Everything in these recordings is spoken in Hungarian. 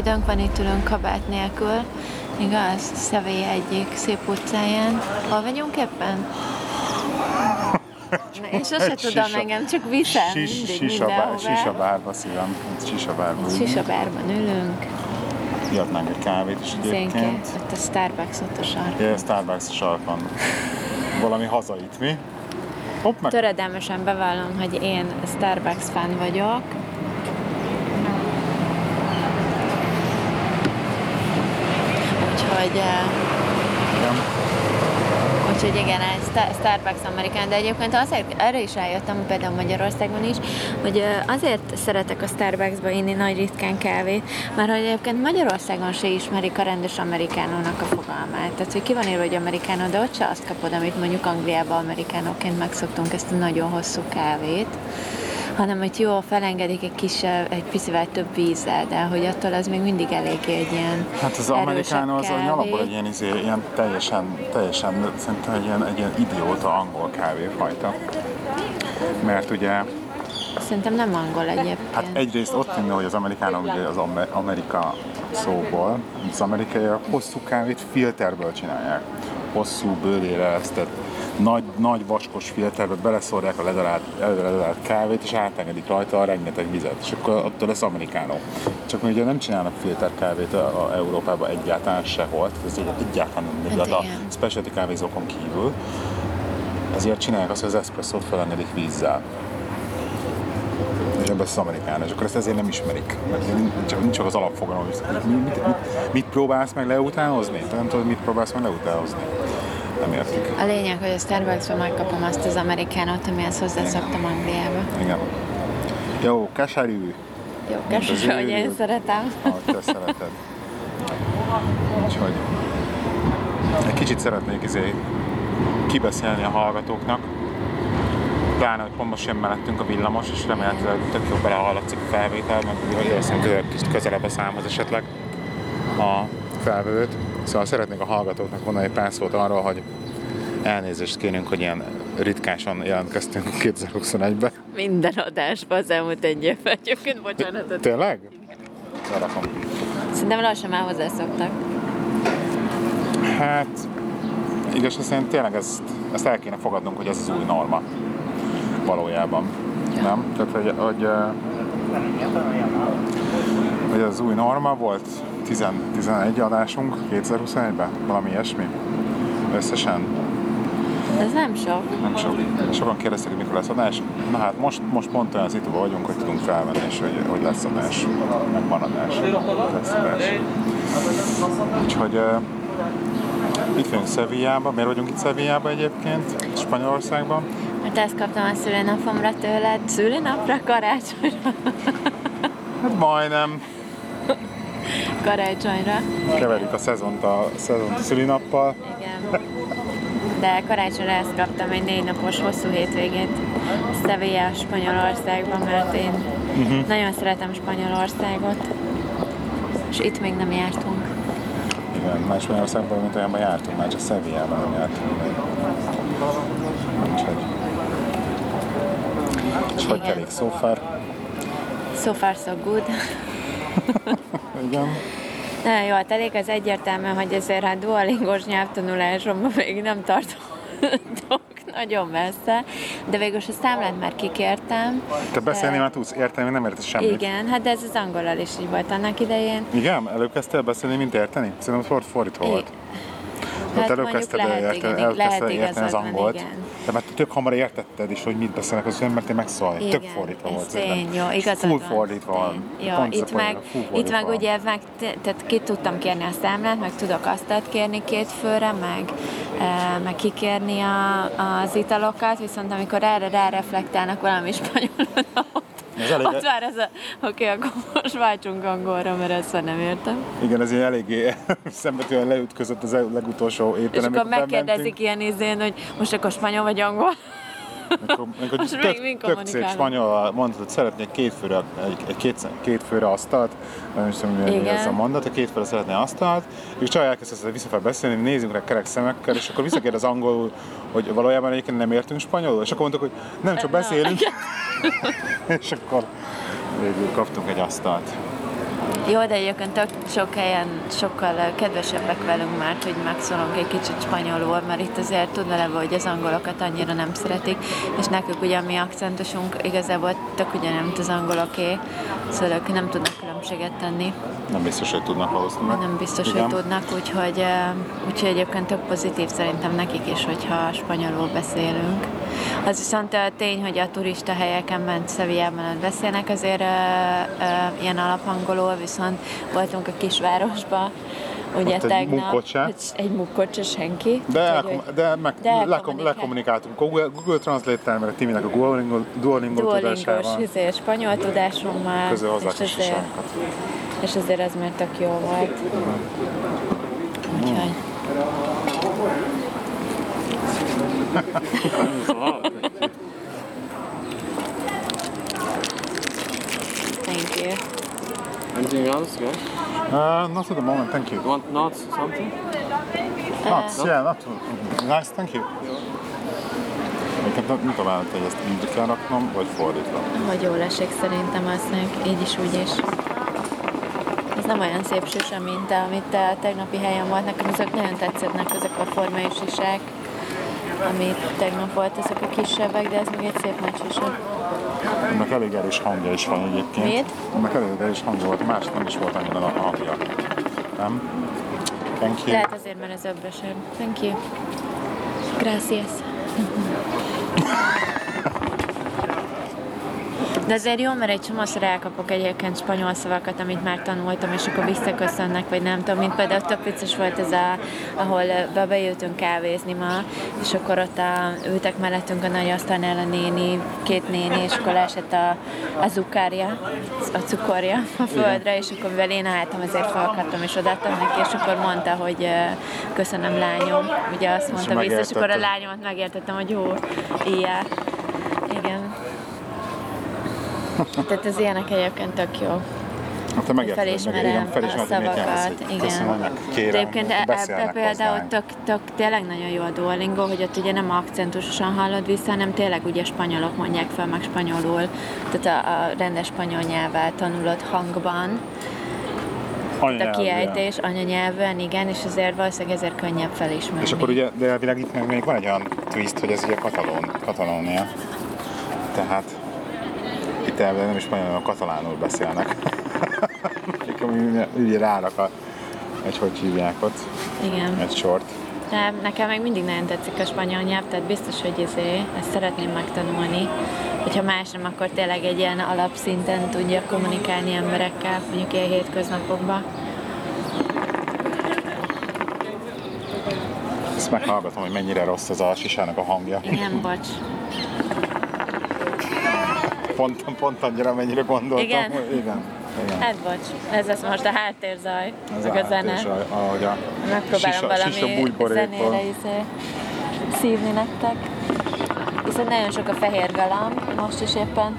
időnk van, itt ülünk kabát nélkül. Igaz? Szevély egyik szép utcáján. Hol vagyunk éppen? Én sose tudom, Sisa- engem csak viszem Sis, mindig sisa, bár, sisa bárba szívem. Sisa bárba. Sisa bárban ülünk. Ihatnánk egy kávét is Zénke, egyébként. ott a Starbucks ott a sarkon. Ja, Starbucks a sarkon. Valami hazait, mi? Hopp, meg Töredelmesen bevallom, hogy én Starbucks fan vagyok. Úgyhogy, igen. úgyhogy igen, Starbucks amerikán, de egyébként azért erre is rájöttem, például Magyarországon is, hogy azért szeretek a Starbucksba inni nagy ritkán kávét, mert hogy egyébként Magyarországon se ismerik a rendes amerikánónak a fogalmát. Tehát, hogy ki van írva, hogy amerikánó, de ott se azt kapod, amit mondjuk Angliában amerikánóként megszoktunk ezt a nagyon hosszú kávét hanem hogy jó, felengedik egy kisebb, egy picivel több vízzel, de hogy attól az még mindig eléggé egy ilyen Hát az amerikánó az egy alapból egy ilyen, izé, ilyen teljesen, teljesen szerintem egy ilyen, egy ilyen idióta angol kávéfajta. Mert ugye, Szerintem nem angol egyébként. hát egyrészt ott tűnne, hogy az amerikánó ugye az Amer- Amerika szóból, az amerikaiak hosszú kávét filterből csinálják. Hosszú, bőlére eresztett, nagy, nagy vaskos filterbe beleszórják a ledarált, ledarált kávét, és átengedik rajta a rengeteg vizet, és akkor attól lesz amerikánó. Csak mi ugye nem csinálnak filterkávét a, a Európában egyáltalán sehol, ez egy- egyáltalán nem Hát a specialty kávézókon kívül. Ezért csinálják azt, hogy az espresszót felengedik vízzel. És ebben az amerikán, és akkor ezt ezért nem ismerik. Mert nincs csak, nincs csak az alapfogalom, hogy mit, mit, mit, mit, próbálsz meg leutánozni? Te nem tudod, mit próbálsz meg leutánozni. Nem értik. A lényeg, hogy a Starbucksban megkapom azt az amerikánot, amihez hozzászoktam Angliába. Igen. Jó, keserű, Jó, köszönöm, hogy én szeretem. ahogy te szereted. Úgyhogy egy kicsit szeretnék izé kibeszélni a hallgatóknak. Pláne, hogy pont most jön mellettünk a villamos, és remélhetőleg tök jó belehallatszik a felvétel, meg valószínűleg kicsit közelebb a számhoz esetleg a felvevőt. Szóval szeretnék a hallgatóknak mondani egy pár szót arról, hogy elnézést kérünk, hogy ilyen ritkásan jelentkeztünk 2021-ben. Minden adásban az elmúlt egy évben. Egyébként bocsánatot. Tényleg? Lerakom. Szerintem lassan már hozzászoktak. Hát, igaz, szerint tényleg ezt, ezt el kéne fogadnunk, hogy ez az új norma valójában. Nem? Tehát, hogy, hogy, hogy ez az új norma volt 10, 11 adásunk 2021-ben, valami ilyesmi. Összesen, Ez nem sok. nem sok. Sokan kérdezték, hogy mikor lesz adás. Na hát most, most pont olyan szituban vagyunk, hogy tudunk felvenni, és hogy, hogy lesz adás, meg van adás, lesz adás. Úgyhogy uh, itt vagyunk Szevillába. Miért vagyunk itt Szevillába egyébként? Spanyolországban. Mert ezt kaptam a szülinapomra tőled. Szülinapra, karácsonyra? Hát majdnem. Karácsonyra. Keverjük a szezont a, szezont a szülinappal. Igen. De karácsonyra ezt kaptam egy négy napos hosszú hétvégét Sevilla Spanyolországban, mert én uh-huh. nagyon szeretem Spanyolországot, és itt még nem jártunk. Igen, már Spanyolországban, mint olyanban jártunk, már csak Szevillában nem jártunk. Úgyhogy... És hogy telik so far? So far so good. Igen. Nagyon jól telik, az egyértelmű, hogy ezért a dualingos nyelvtanulásomban még nem tartok nagyon messze, de végül a számlát már kikértem. Te beszélni már tudsz, érteni, nem értesz semmit. Igen, hát de ez az angolal is így volt annak idején. Igen? Előbb kezdtél beszélni, mint érteni? Szerintem ford, fordítva volt. Hát Hát előbb mondjuk kezdted el lehet, érteni, igen, előbb lehet érteni az igazad van, angolt. igen. De mert tök hamar értetted is, hogy mit beszélnek az ember, te megszólni. Tök Igen, fordítva volt. tény, jó, igazad Full van. fordítva van. Tény. Jó, Pont ez a itt meg, itt meg ugye meg, tehát ki tudtam kérni a számlát, meg tudok asztalt kérni két főre, meg, meg kikérni a, az italokat, viszont amikor erre ráreflektálnak valami spanyolul, Ez elég- ott már ez a, oké, akkor most váltsunk angolra, mert ezt nem értem. Igen, ez ilyen eléggé szembetűen leütközött az legutolsó És étterem, akkor amikor megkérdezik ilyen izén, hogy most akkor spanyol vagy angol. Amikor, amikor Most tök, még tök szép spanyol mondtad, hogy szeretnék két főre, egy, két, két főre asztalt, nem is tudom, mi ez a mondat, a két főre szeretné asztalt, és csak elkezdett vissza fel beszélni, nézzünk rá kerek szemekkel, és akkor visszakérdez az angolul, hogy valójában egyébként nem értünk spanyolul, és akkor mondtuk, hogy nem csak beszélünk, és akkor végül kaptunk egy asztalt. Jó, de egyébként tök sok helyen sokkal kedvesebbek velünk már, hogy megszólunk egy kicsit spanyolul, mert itt azért tudna leve, hogy az angolokat annyira nem szeretik, és nekük ugye a mi akcentusunk igazából tök ugyanolyan, mint az angoloké, szóval ők nem tudnak különbséget tenni. Nem biztos, hogy tudnak valószínűleg. Nem biztos, Igen. hogy tudnak, úgyhogy, úgyhogy egyébként tök pozitív szerintem nekik is, hogyha spanyolul beszélünk. Az viszont a tény, hogy a turista helyeken bent Sevillában ott beszélnek azért uh, uh, ilyen alapangolul, viszont voltunk a kisvárosba, ugye Ott egy tegnap. se. hogy Egy mukkot se senki. De, Úgyhogy, elkom- hogy de, meg, de lekom- lekommunikáltunk Google, Google Translate-tel, meg a Timinek a Duolingo, Duolingo Duolingos, tudásával. izé, spanyol tudásommal, Közül hozzák és azért, és azért ez már tök jó volt. Úgyhogy... Thank you. Anything else, guys? Uh, not at the moment, thank you. You want nuts, something? Nuts, yeah, not Nice, thank you. Nem nem tudom, hogy ezt így kell raknom, vagy fordítva. Hogy jól esik szerintem aznak, így is, úgy is. Ez nem olyan szép sisa, mint amit a tegnapi helyen volt. Nekem azok nagyon tetszettnek ezek a formai sisák, amit tegnap volt, ezek a kisebbek, de ez még egy szép nagy sisa. Ennek elég erős hangja is van egyébként. Miért? Ennek elég erős hangja volt, más nem is volt annyira a hangja. Nem? Thank you. Lehet azért, mert ez öbrösebb. Thank you. Gracias. De azért jó, mert egy csomószor elkapok egyébként spanyol szavakat, amit már tanultam, és akkor visszaköszönnek, vagy nem tudom, mint például tök vicces volt ez, a, ahol be bejöttünk kávézni ma, és akkor ott a, ültek mellettünk a nagy asztalnál a néni, két néni, és akkor leesett a, a zukárja, a cukorja a földre, és akkor mivel én álltam, ezért felkaptam, és odaadtam neki, és akkor mondta, hogy ö, köszönöm lányom, ugye azt mondta vissza, és akkor a lányomat megértettem, hogy jó, ilyen. Igen. Tehát az ilyenek egyébként tök jó. Hát te megérted, meg, Felismerem igen, a felismered, hogy mit jelent, szavakat, igen. Köszönöm, meg De kérem, egyébként e- ebbe beszélnek például tök, tök, tényleg nagyon jó a Duolingo, hogy ott ugye nem akcentusosan hallod vissza, hanem tényleg ugye spanyolok mondják fel, meg spanyolul, tehát a, a rendes spanyol nyelvet tanulod hangban, a Anyanyelvűen. kiejtés anyanyelven, igen, és azért valószínűleg ezért könnyebb felismerni. És akkor ugye, de elvileg itt meg még van egy olyan twist, hogy ez ugye katalón, katalónia. Tehát elvileg nem is spanyolul, katalánul beszélnek. Ugye rárak a, egy hogy hívják ott, Igen. egy sort. De nekem meg mindig nagyon tetszik a spanyol nyelv, tehát biztos, hogy izé, ezt szeretném megtanulni. Hogyha más nem, akkor tényleg egy ilyen alapszinten tudja kommunikálni emberekkel, mondjuk ilyen hétköznapokban. Ezt meghallgatom, hogy mennyire rossz az a sisának a hangja. Igen, bocs. Pont, pont annyira, mennyire gondoltam. Igen? Igen. Igen. Hát bocs, ez az most a háttérzaj, Ez meg a zene. háttérzaj, ahogy a Megpróbálom sisa, valami sisa zenére izé szívni nektek. Viszont nagyon sok a fehér galamb, most is éppen.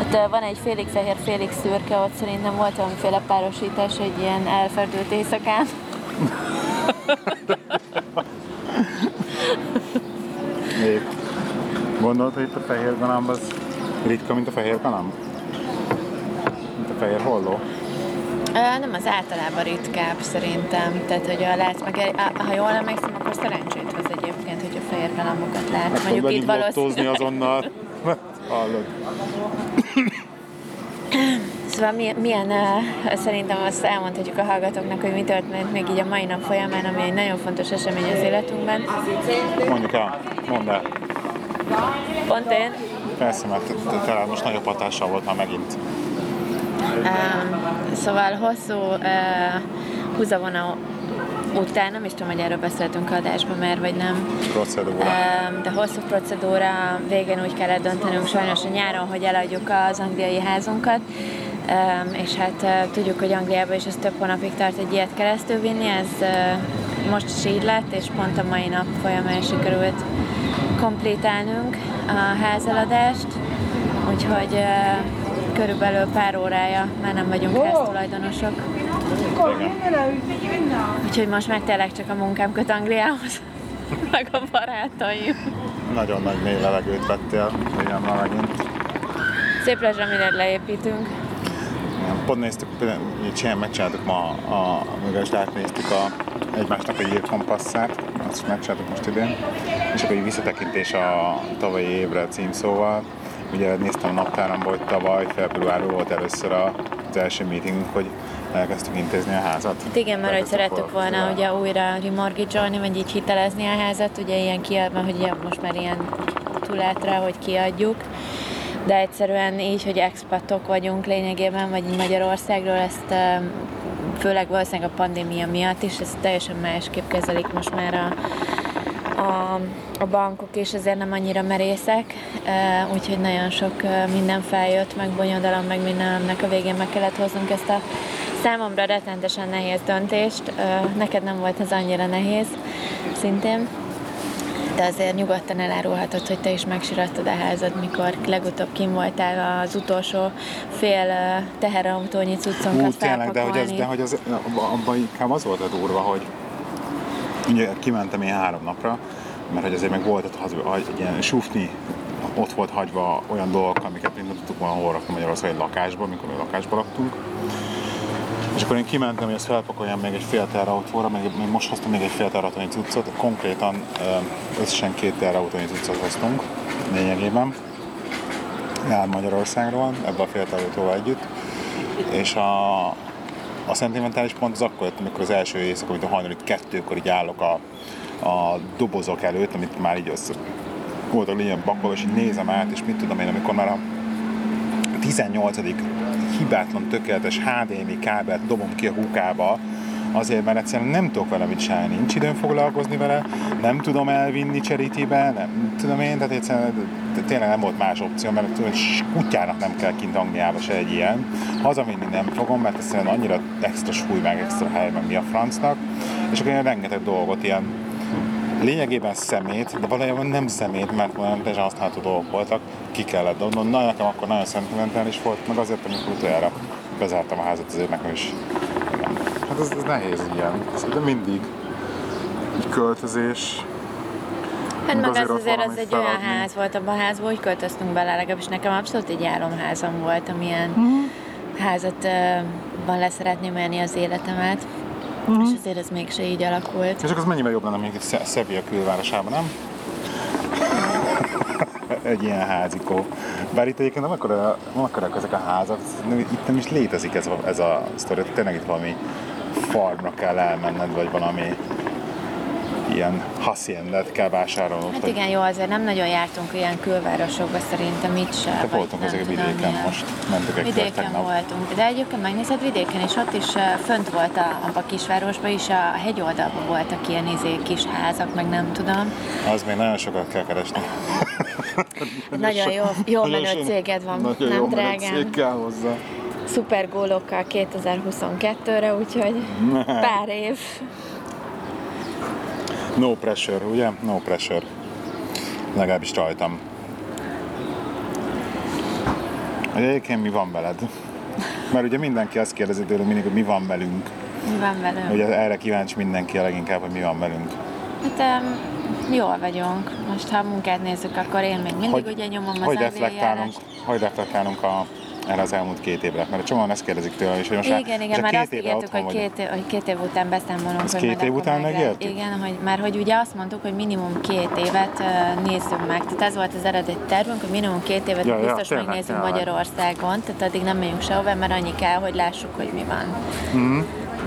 Ott van egy félig fehér, félig szürke, ott szerintem volt valamiféle párosítás egy ilyen elferdült éjszakán. Épp. Gondolod, hogy itt a fehér galamb az ritka, mint a fehér galamb? Mint a fehér holló? Ö, Nem, az általában ritkább szerintem. Tehát, hogy a látsz meg, á, ha jól emlékszem, akkor szerencsét hoz egyébként, hogy a fehér galambokat látsz. Meg Mondjuk itt valószínűleg. azonnal. Hallod. Szóval milyen, milyen uh, szerintem azt elmondhatjuk a hallgatóknak, hogy mi történt még így a mai nap folyamán, ami egy nagyon fontos esemény az életünkben. Mondjuk el, mondd el. Pont én. Persze, mert talán most nagyobb hatással volt már megint. Um, szóval hosszú uh, húzavona után, nem is tudom, hogy erről beszéltünk adásban, mert vagy nem, Procedúra. Um, de hosszú procedúra végén úgy kellett döntenünk sajnos a nyáron, hogy eladjuk az angliai házunkat, um, és hát uh, tudjuk, hogy Angliában is ez több hónapig tart egy ilyet keresztül vinni, ez uh, most is így lett, és pont a mai nap folyamán sikerült komplétálnunk a házeladást, úgyhogy körülbelül pár órája már nem vagyunk háztulajdonosok. Úgyhogy most már tényleg csak a munkám köt Angliához, meg a barátaim. Nagyon nagy mély levegőt vettél, igen, ma megint. Szép lesz, amire leépítünk. Pont néztük, például, megcsináltuk ma, a, amikor is átnéztük a, egymásnak a írkompasszát, azt is megcsináltuk most idén, és akkor egy visszatekintés a tavalyi évre címszóval. Ugye néztem a naptáramból, hogy tavaly februárban volt először a, az első meetingünk, hogy elkezdtük intézni a házat. Hát igen, mert hogy szerettük volna ugye újra remortgage vagy így hitelezni a házat, ugye ilyen kiadva, hogy ugye most már ilyen túlátra, hogy kiadjuk de egyszerűen így, hogy expatok vagyunk lényegében, vagy Magyarországról, ezt főleg valószínűleg a pandémia miatt is, ezt teljesen másképp kezelik most már a, a, a bankok, és ezért nem annyira merészek, úgyhogy nagyon sok minden feljött, meg bonyodalom, meg mindennek a végén meg kellett hoznunk ezt a számomra rettentesen nehéz döntést. Neked nem volt ez annyira nehéz, szintén de azért nyugodtan elárulhatod, hogy te is megsirattad a házad, mikor legutóbb kim voltál az utolsó fél teherautónyi cuccunkat Hú, tényleg, de hogy, ez, de hogy az, abban inkább az volt a durva, hogy ugye kimentem én három napra, mert hogy azért meg volt ott egy ilyen sufni, ott volt hagyva olyan dolgok, amiket még nem tudtuk volna hol rakni Magyarországon egy lakásban, mikor mi lakásban laktunk. És akkor én kimentem, hogy ezt felpakoljam még egy fél terautóra, meg még most hoztam még egy fél terautónyi cuccot, konkrétan összesen két terautónyi cuccot hoztunk lényegében. Jár Magyarországról, ebben a fél terautóval együtt. És a, a szentimentális pont az akkor jött, amikor az első éjszaka, amit a hajnali kettőkor így állok a, a dobozok előtt, amit már így össze voltak lényeg bakol, és így nézem át, és mit tudom én, amikor már a 18. hibátlan, tökéletes HDMI kábelt dobom ki a hukába, azért, mert egyszerűen nem tudok vele mit csinálni, nincs időm foglalkozni vele, nem tudom elvinni cserítibe, nem tudom én, tehát egyszerűen tényleg nem volt más opció, mert kutyának nem kell kint Angliába se egy ilyen. Hazavinni nem fogom, mert egyszerűen annyira extra súly, meg extra hely, meg mi a francnak, és akkor én rengeteg dolgot ilyen lényegében szemét, de valójában nem szemét, mert olyan teljesen használható dolgok voltak, ki kellett dobnom. Na, nekem akkor nagyon szentimentális volt, meg azért, amikor utoljára bezártam a házat, azért nekem is. Hát ez, ez nehéz ilyen, de mindig. Egy költözés, Hát meg azért az azért az egy olyan feladni. ház volt abban a házban, hogy költöztünk bele, legalábbis nekem abszolút egy álomházam volt, amilyen Mhm. házat ö, van le szeretném élni az életemet. Mhm. És azért ez mégse így alakult. És akkor az mennyivel jobb lenne még egy Sevilla külvárosában, nem? egy ilyen házikó. Bár itt egyébként nem akkora, nem akkorák ezek a házak, nem, itt nem is létezik ez a, ez a sztori, tényleg itt valami farmra kell elmenned, vagy valami ilyen haciendet kell vásárolnod. Hát igen, jó, azért nem nagyon jártunk ilyen külvárosokba szerintem itt se. De vagy voltunk tudom, vidéken milyen. most, mentük egy Vidéken tegnap. voltunk, de egyébként megnézed vidéken, és ott is fönt volt a, a kisvárosban is, a hegyoldalban voltak ilyen izé, kis házak, meg nem tudom. Az még nagyon sokat kell keresni. Nagyon jó, jó menő céged van, Nagyon nem jó drágám? cég kell hozzá. Szuper gólokkal 2022-re, úgyhogy pár év. No pressure, ugye? No pressure. Legalábbis rajtam. Egyébként mi van veled? Mert ugye mindenki azt kérdezi tőlünk mindig, hogy mi van velünk. Mi van velünk? Ugye erre kíváncsi mindenki a leginkább, hogy mi van velünk. Hát um, jól vagyunk. Most ha a munkát nézzük, akkor én még mindig ugye nyomom az hogy reflektálunk, hogy reflektálunk a, erre az elmúlt két évre? Mert csomóan ezt kérdezik tőlem is, hogy most Igen, most igen, már két azt ígértük, hogy két, hogy két év után beszámolunk, hogy két év után meg- megértük? Igen, hogy már hogy ugye azt mondtuk, hogy minimum két évet nézzünk meg. Tehát ez volt az eredeti tervünk, hogy minimum két évet Ja, ja, biztos tényleg, megnézzünk. Magyarországon, tehát addig nem megyünk sehova, mert annyi kell, hogy lássuk, hogy mi van. Mhm.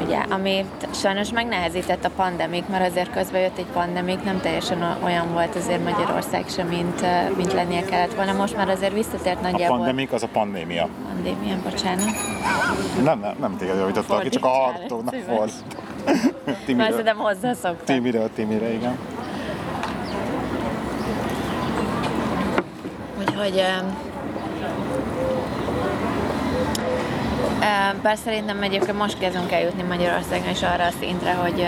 Ugye, ami t- sajnos megnehezített a pandemik, mert azért közben jött egy pandemik, nem teljesen olyan volt azért Magyarország sem, mint, mint lennie kellett volna. Most már azért visszatért A nagyjából. pandemik az a pandémia. Pandémia, bocsánat. Nem, nem, nem téged javítottak ki, csak a hallgatóknak volt. Már Timiről, szerintem hozzászoktam. Timiről, Timire, igen. Úgyhogy bár szerintem egyébként most kezdünk eljutni Magyarországon is arra a szintre, hogy,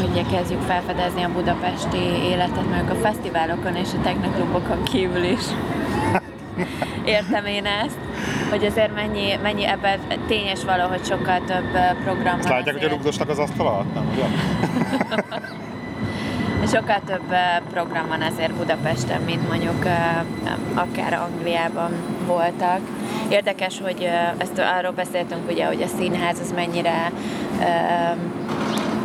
hogy kezdjük felfedezni a budapesti életet, meg a fesztiválokon és a technoklubokon kívül is. Értem én ezt, hogy azért mennyi, mennyi ebben tényes valahogy sokkal több program van látják, hogy a azért. rugdosnak az asztal alatt, nem ugye? Sokkal több program van azért Budapesten, mint mondjuk akár Angliában voltak. Érdekes, hogy ezt arról beszéltünk ugye, hogy a színház az mennyire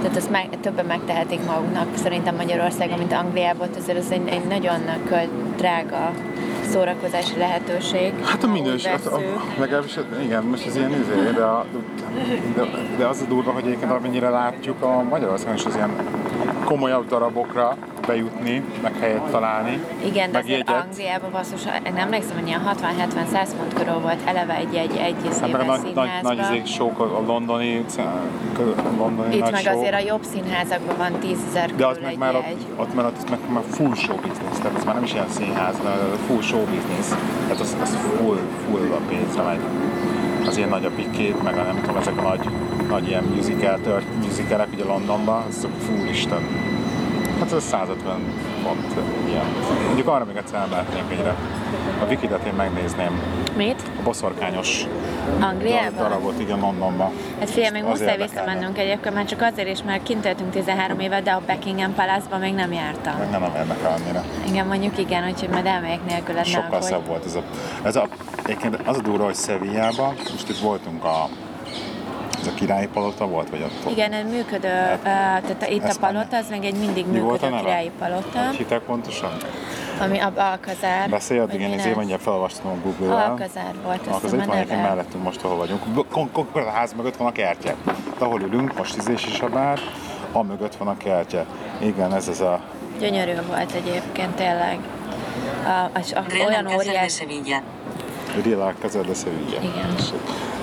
tehát ezt meg, többen megtehetik maguknak szerintem Magyarországon, mint Angliában, azért ez egy, egy nagyon drága szórakozási lehetőség. Hát a ha minős, úgy hát a, legalábbis igen, most ez ilyen izé, de, a, de, de, az a durva, hogy egyébként amennyire látjuk a Magyarországon is az ilyen komolyabb darabokra bejutni, meg helyet találni. Igen, de azért. Angliában basszus, én emlékszem, hogy ilyen 60-70-100 font körül volt eleve egy egy egy Hát meg a nagy, nagy, nagy izék sok, a londoni, londoni Itt nagy meg show. azért a jobb színházakban van 10 ezer De az meg már, ott, ott, már, ott meg már full show business, tehát ez már nem is ilyen színház, ez full show business, tehát az, az full, full a pénzre megy. Az ilyen nagy a pikét, meg a nem tudom, ezek a nagy, nagy ilyen musical, tört, musicalek ugye Londonban, ez full isten. Hát ez 150 font ilyen. Mondjuk arra még egyszer elmehetnénk egyre. A Wikidet én megnézném. Mit? A boszorkányos Angliában? darabot, igen, Londonban. Hát figyelj, még muszáj visszamennünk egyébként, már csak azért is, mert kint éltünk 13 éve, de a Buckingham Palace-ban még nem jártam. Meg nem érdekel annyira. Igen, mondjuk igen, úgyhogy majd elmegyek nélküled Sokkal szebb volt ez a... Ez a egyébként az a durva, hogy Sevillában, most itt voltunk a... A királyi palota volt, vagy ott? Igen, egy működő, uh, tehát itt a palota, az meg egy mindig a működő neve? királyi palota, Hogy hitek pontosan? ami a Alcazár. Beszélj addig, én mi lesz? mondja, felolvastam a Google-vel. Alcazár volt, hiszem itt a van egyébként mellettünk most, ahol vagyunk. Kon- Konkrétan a ház mögött van a kertje. De ahol ülünk, most izés is a bár, a mögött van a kertje. Igen, ez az a... Gyönyörű volt egyébként tényleg. A, a, a, olyan óriás... Sevilla. Real Alcázar de Sevilla. Igen.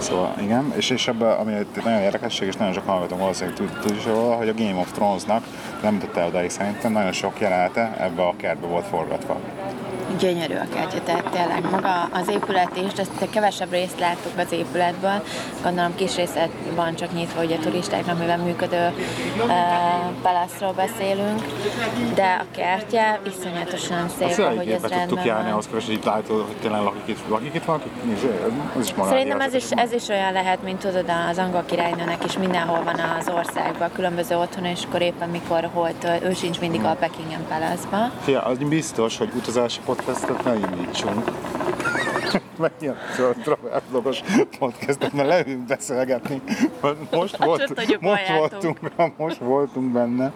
Szóval igen, és, és ebben, ami egy nagyon érdekesség, és nagyon sok hallgatónk valószínűleg tud, tud is róla, hogy a Game of Thrones-nak nem jutott el odáig szerintem, nagyon sok jelenete ebbe a kertbe volt forgatva. Gyönyörű a kertje, tehát tényleg maga az épület is, de ezt kevesebb részt láttuk az épületből. Gondolom kis része van csak nyitva ugye turistáknak, mivel működő uh, palaszról beszélünk, de a kertje iszonyatosan szép, Azt ahogy ez rendben járni van. ahhoz képest, hogy itt látod, hogy tényleg lakik itt, lakik itt valaki? Nézd, ez is Szerintem ez is, ez is olyan lehet, mint tudod, az angol királynőnek is mindenhol van az országban, különböző otthon, és akkor éppen mikor tölt, ő sincs mindig a Buckingham Palace-ba. Fia, az biztos, hogy utazási podcastot ne indítsunk. Meg ilyen travelblogos podcastet, mert leülünk beszélgetni. Most, volt, most, voltunk, most voltunk benne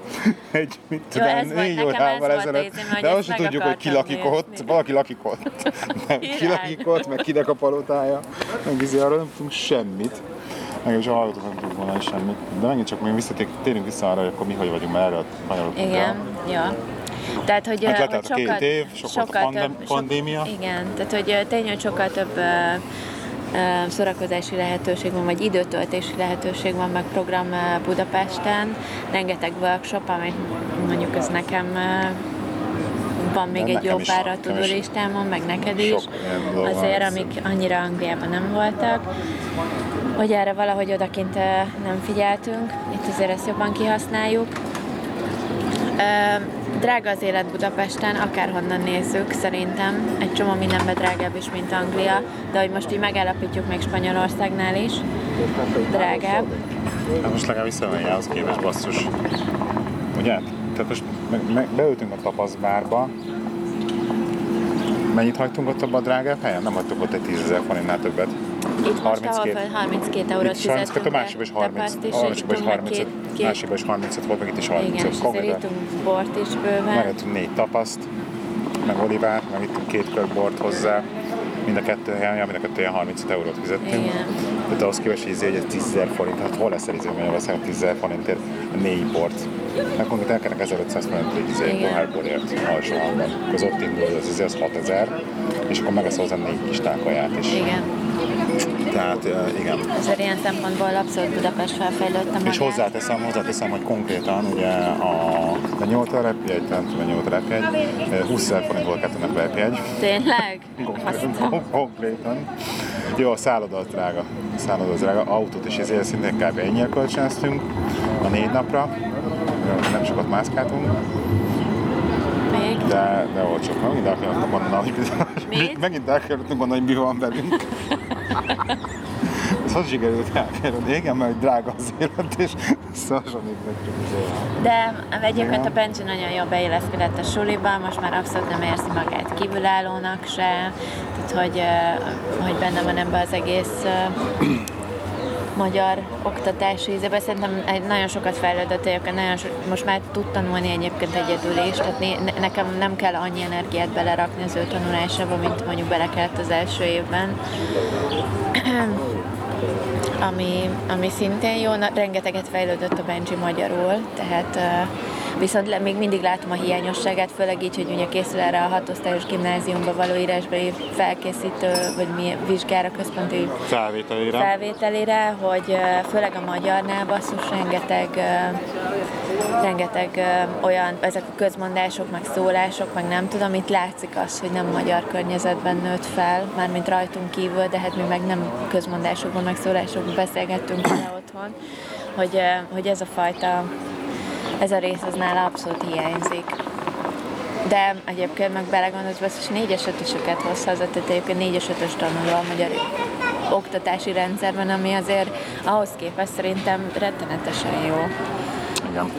egy, mit Jó, tudom, ez volt, négy ez órával volt ezelőtt. De azt tudjuk, hogy ki lakik ott. nézni. Valaki lakik ott. Nem, ki lakik ott, meg kinek a palotája. Meg izé, arról nem tudunk semmit. Meg is a hallgatók nem tudunk volna semmit. De megint csak még visszatérünk vissza arra, hogy akkor mi hogy vagyunk, erre a magyarok Igen, ja. Tehát, hogy, Hát hogy a két év, sok volt a pandem- pandémia. igen, tehát, hogy hogy sokkal több szórakozási lehetőség van, vagy időtöltési lehetőség van, meg program Budapesten. Rengeteg workshop, amit mondjuk ez nekem van még De egy nekem jó pár a nekem is. tudulistámon, meg neked is. Sok Azért, amik annyira Angliában nem voltak hogy erre valahogy odakint nem figyeltünk, itt azért ezt jobban kihasználjuk. Drága az élet Budapesten, akárhonnan nézzük, szerintem. Egy csomó mindenben drágább is, mint Anglia, de hogy most így megállapítjuk még Spanyolországnál is, drágább. Hát most legalább visszamenni ahhoz képest basszus. Ugye? Tehát most meg, meg, beültünk a tapaszbárba. Mennyit hagytunk ott abban a drágább helyen? Nem hagytuk ott egy 10 ezer forintnál többet. Itt most, ahol 32. föl 32 eurót Itt 32, fizettünk, a másikban is 30, tapaszt is, a másikban is ittunk meg 35, két, két, másikban is 35 volt, meg itt is 35. igen, és azért Konkrétan ittunk bort is bőven. megettünk négy tapaszt, meg olivát, meg ittünk két kör bort hozzá. Mind a kettő helyen, mind a kettő helyen 35 eurót fizettünk. Igen. Tehát ahhoz képest, hogy izé, hogy ez 10 000 forint, hát hol lesz ez izé Magyarországon 10 000 forintért négy bort? Hát konkrétan elkenek 1500 forint egy izé, Igen. pohár borért alsó. Akkor az ott indul, az izé, az 6000, és akkor megeszel hozzá négy kis kaját is. Igen. Tehát igen. Ezért ilyen szempontból abszolút Budapest felfejlődte magát. És hozzáteszem, hozzáteszem, hogy konkrétan ugye a, a 8 repjegy, nem tudom, a 8 repjegy, eh, 20 ezer forint volt kettőnek repjegy. Tényleg? Konkrétan. Jó, a szálloda az drága. A szálloda az drága. Autót is ezért szintén kb. ennyire kölcsönöztünk a négy napra. Nem sokat mászkáltunk, Még? de, de olcsók. Megint el kellett mondani, hogy Mit? megint el kellett mondani, hogy mi van velünk. Hogy sikerült elkerülni? Igen, mert drága az élet, és szarsonik. De egyébként a Benji nagyon jól beilleszkedett a suliba, most már abszolút nem érzi magát kívülállónak se, tehát hogy, hogy benne van ebbe az egész magyar oktatási ízében. Szerintem nagyon sokat fejlődött egyébként, nagyon so, most már tud tanulni egyébként egyedül is, tehát ne- nekem nem kell annyi energiát belerakni az ő tanulásába, mint mondjuk bele kellett az első évben ami, ami szintén jó, rengeteget fejlődött a Benji magyarul, tehát uh, viszont le, még mindig látom a hiányosságát, főleg így, hogy ugye készül erre a hatosztályos gimnáziumba való írásbeli felkészítő, vagy mi vizsgára központi Felvételére. felvételére, hogy főleg a magyarnál basszus rengeteg, rengeteg olyan, ezek a közmondások, meg szólások, meg nem tudom, itt látszik az, hogy nem magyar környezetben nőtt fel, mármint rajtunk kívül, de hát mi meg nem közmondásokban, meg szólásokban beszélgettünk vele otthon, hogy, hogy ez a fajta, ez a rész az nála abszolút hiányzik. De egyébként meg belegondolsz, basszus négyes ötösöket hoz haza, tehát egyébként négyes ötös tanuló a magyar oktatási rendszerben, ami azért ahhoz képest szerintem rettenetesen jó. Igen.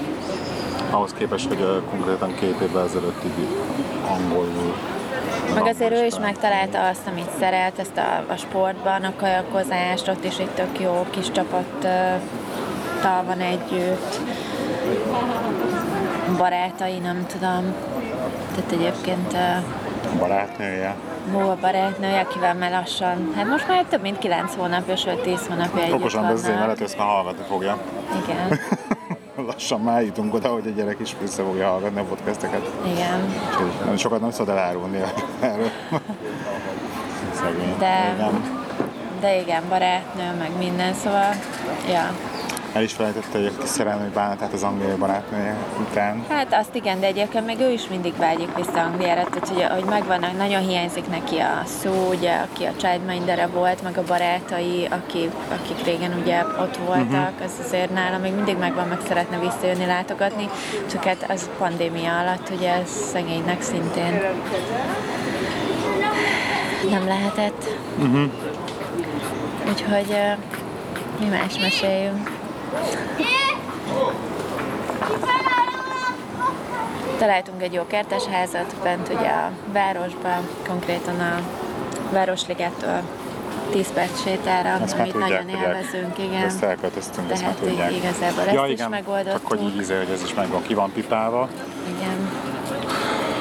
Ahhoz képest, hogy konkrétan két évvel ezelőttig angolul Meg azért ő is megtalálta azt, amit szeret, ezt a, a sportban, a kajakozást, ott is egy tök jó kis csapattal van együtt. Barátai, nem tudom. Tehát egyébként barátnője. Hú, a barátnő, akivel már lassan, hát most már több mint 9 hónapja, sőt 10 hónapja együtt Okosan beszél, mert ezt már hallgatni fogja. Igen, Lassan már jutunk oda, hogy a gyerek is vissza fogja hallgatni a podcasteket. igen. Úgyhogy sokat nem szabad elárulni erről. Szegény. De, Igen. de igen, barátnő, meg minden, szóval, ja. El is felejtette egy kis szerelmi bánatát az angliai barátnője után. Hát azt igen, de egyébként meg ő is mindig vágyik vissza Angliára, tehát hogy, hogy megvannak, nagyon hiányzik neki a szó, ugye, aki a Childmindere volt, meg a barátai, aki, akik régen ugye ott voltak, uh-huh. az azért nála még mindig megvan, meg szeretne visszajönni, látogatni, csak hát az pandémia alatt ugye ez szegénynek szintén nem lehetett. Uh-huh. Úgyhogy mi más meséljünk. Találtunk egy jó kertesházat bent ugye a városban, konkrétan a Városligettől 10 perc sétára, már amit tudják, nagyon élvezünk, igen. Ezt elköltöztünk, ezt már Tehát tudják. igazából ezt ja, is igen. megoldottuk. Csak hogy így izé, hogy ez is megvan, ki van pipálva. Igen.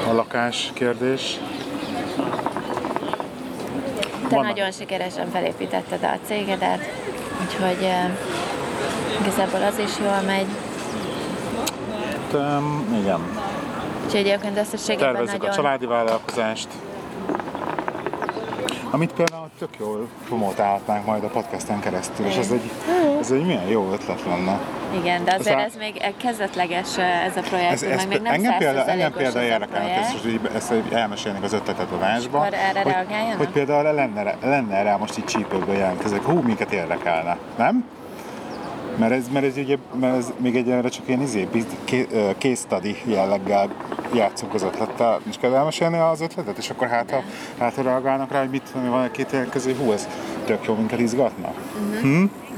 A lakás kérdés. Te Vannak- nagyon sikeresen felépítetted a cégedet, úgyhogy uh, igazából az is jól megy. Um, igen. Úgyhogy egyébként összességében Tervezzük nagyon... a családi vállalkozást. Amit például tök jól promotálhatnánk majd a podcasten keresztül, és ez egy, ez egy milyen jó ötlet lenne. Igen, de azért Ez ez még kezdetleges ez a projekt, Ez, ez, meg még nem engem például, engem százszerzalékos például ez a érdekelne, ezt, most így, ezt elmesélnék az ötletet a vásba. akkor erre hogy, hogy például lenne, lenne rá most így csípőkből jelentkezek, hú, minket érdekelne, nem? Mert ez, mert ez, ugye, mert ez még egyelőre csak ilyen izé, case study jelleggel játszunk az ötlettel. És kell elmesélni az ötletet, és akkor hát, ha, hát ha reagálnak rá, hogy mit van egy két jelentkező, hú, ez tök jó minket izgatna.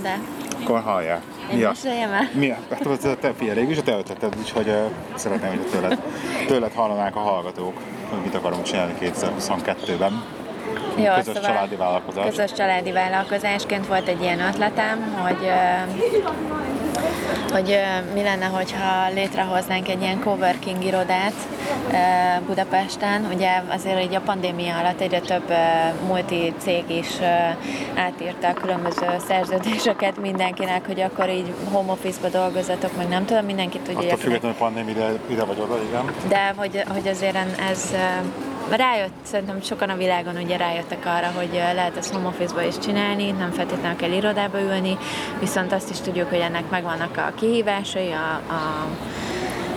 De Akkor hallják. én Mi a, meséljem el? mi a, hát te, figyelj, végül is a te ötleted, úgyhogy uh, szeretném, hogy tőled, tőled hallanák a hallgatók, hogy mit akarunk csinálni 2022-ben. Jó, közös szóval családi vállalkozás. Közös családi vállalkozásként volt egy ilyen ötletem, hogy hogy mi lenne, hogyha létrehoznánk egy ilyen coworking irodát Budapesten. Ugye azért így a pandémia alatt egyre több multi cég is átírta a különböző szerződéseket mindenkinek, hogy akkor így home office-ba dolgozatok, meg nem tudom, mindenki tudja, Attól függetlenül, hogy pandémia ide, ide vagy oda, igen. de hogy, hogy azért ez rájött, szerintem sokan a világon ugye rájöttek arra, hogy lehet ezt home office is csinálni, nem feltétlenül kell irodába ülni, viszont azt is tudjuk, hogy ennek megvannak a kihívásai, a, a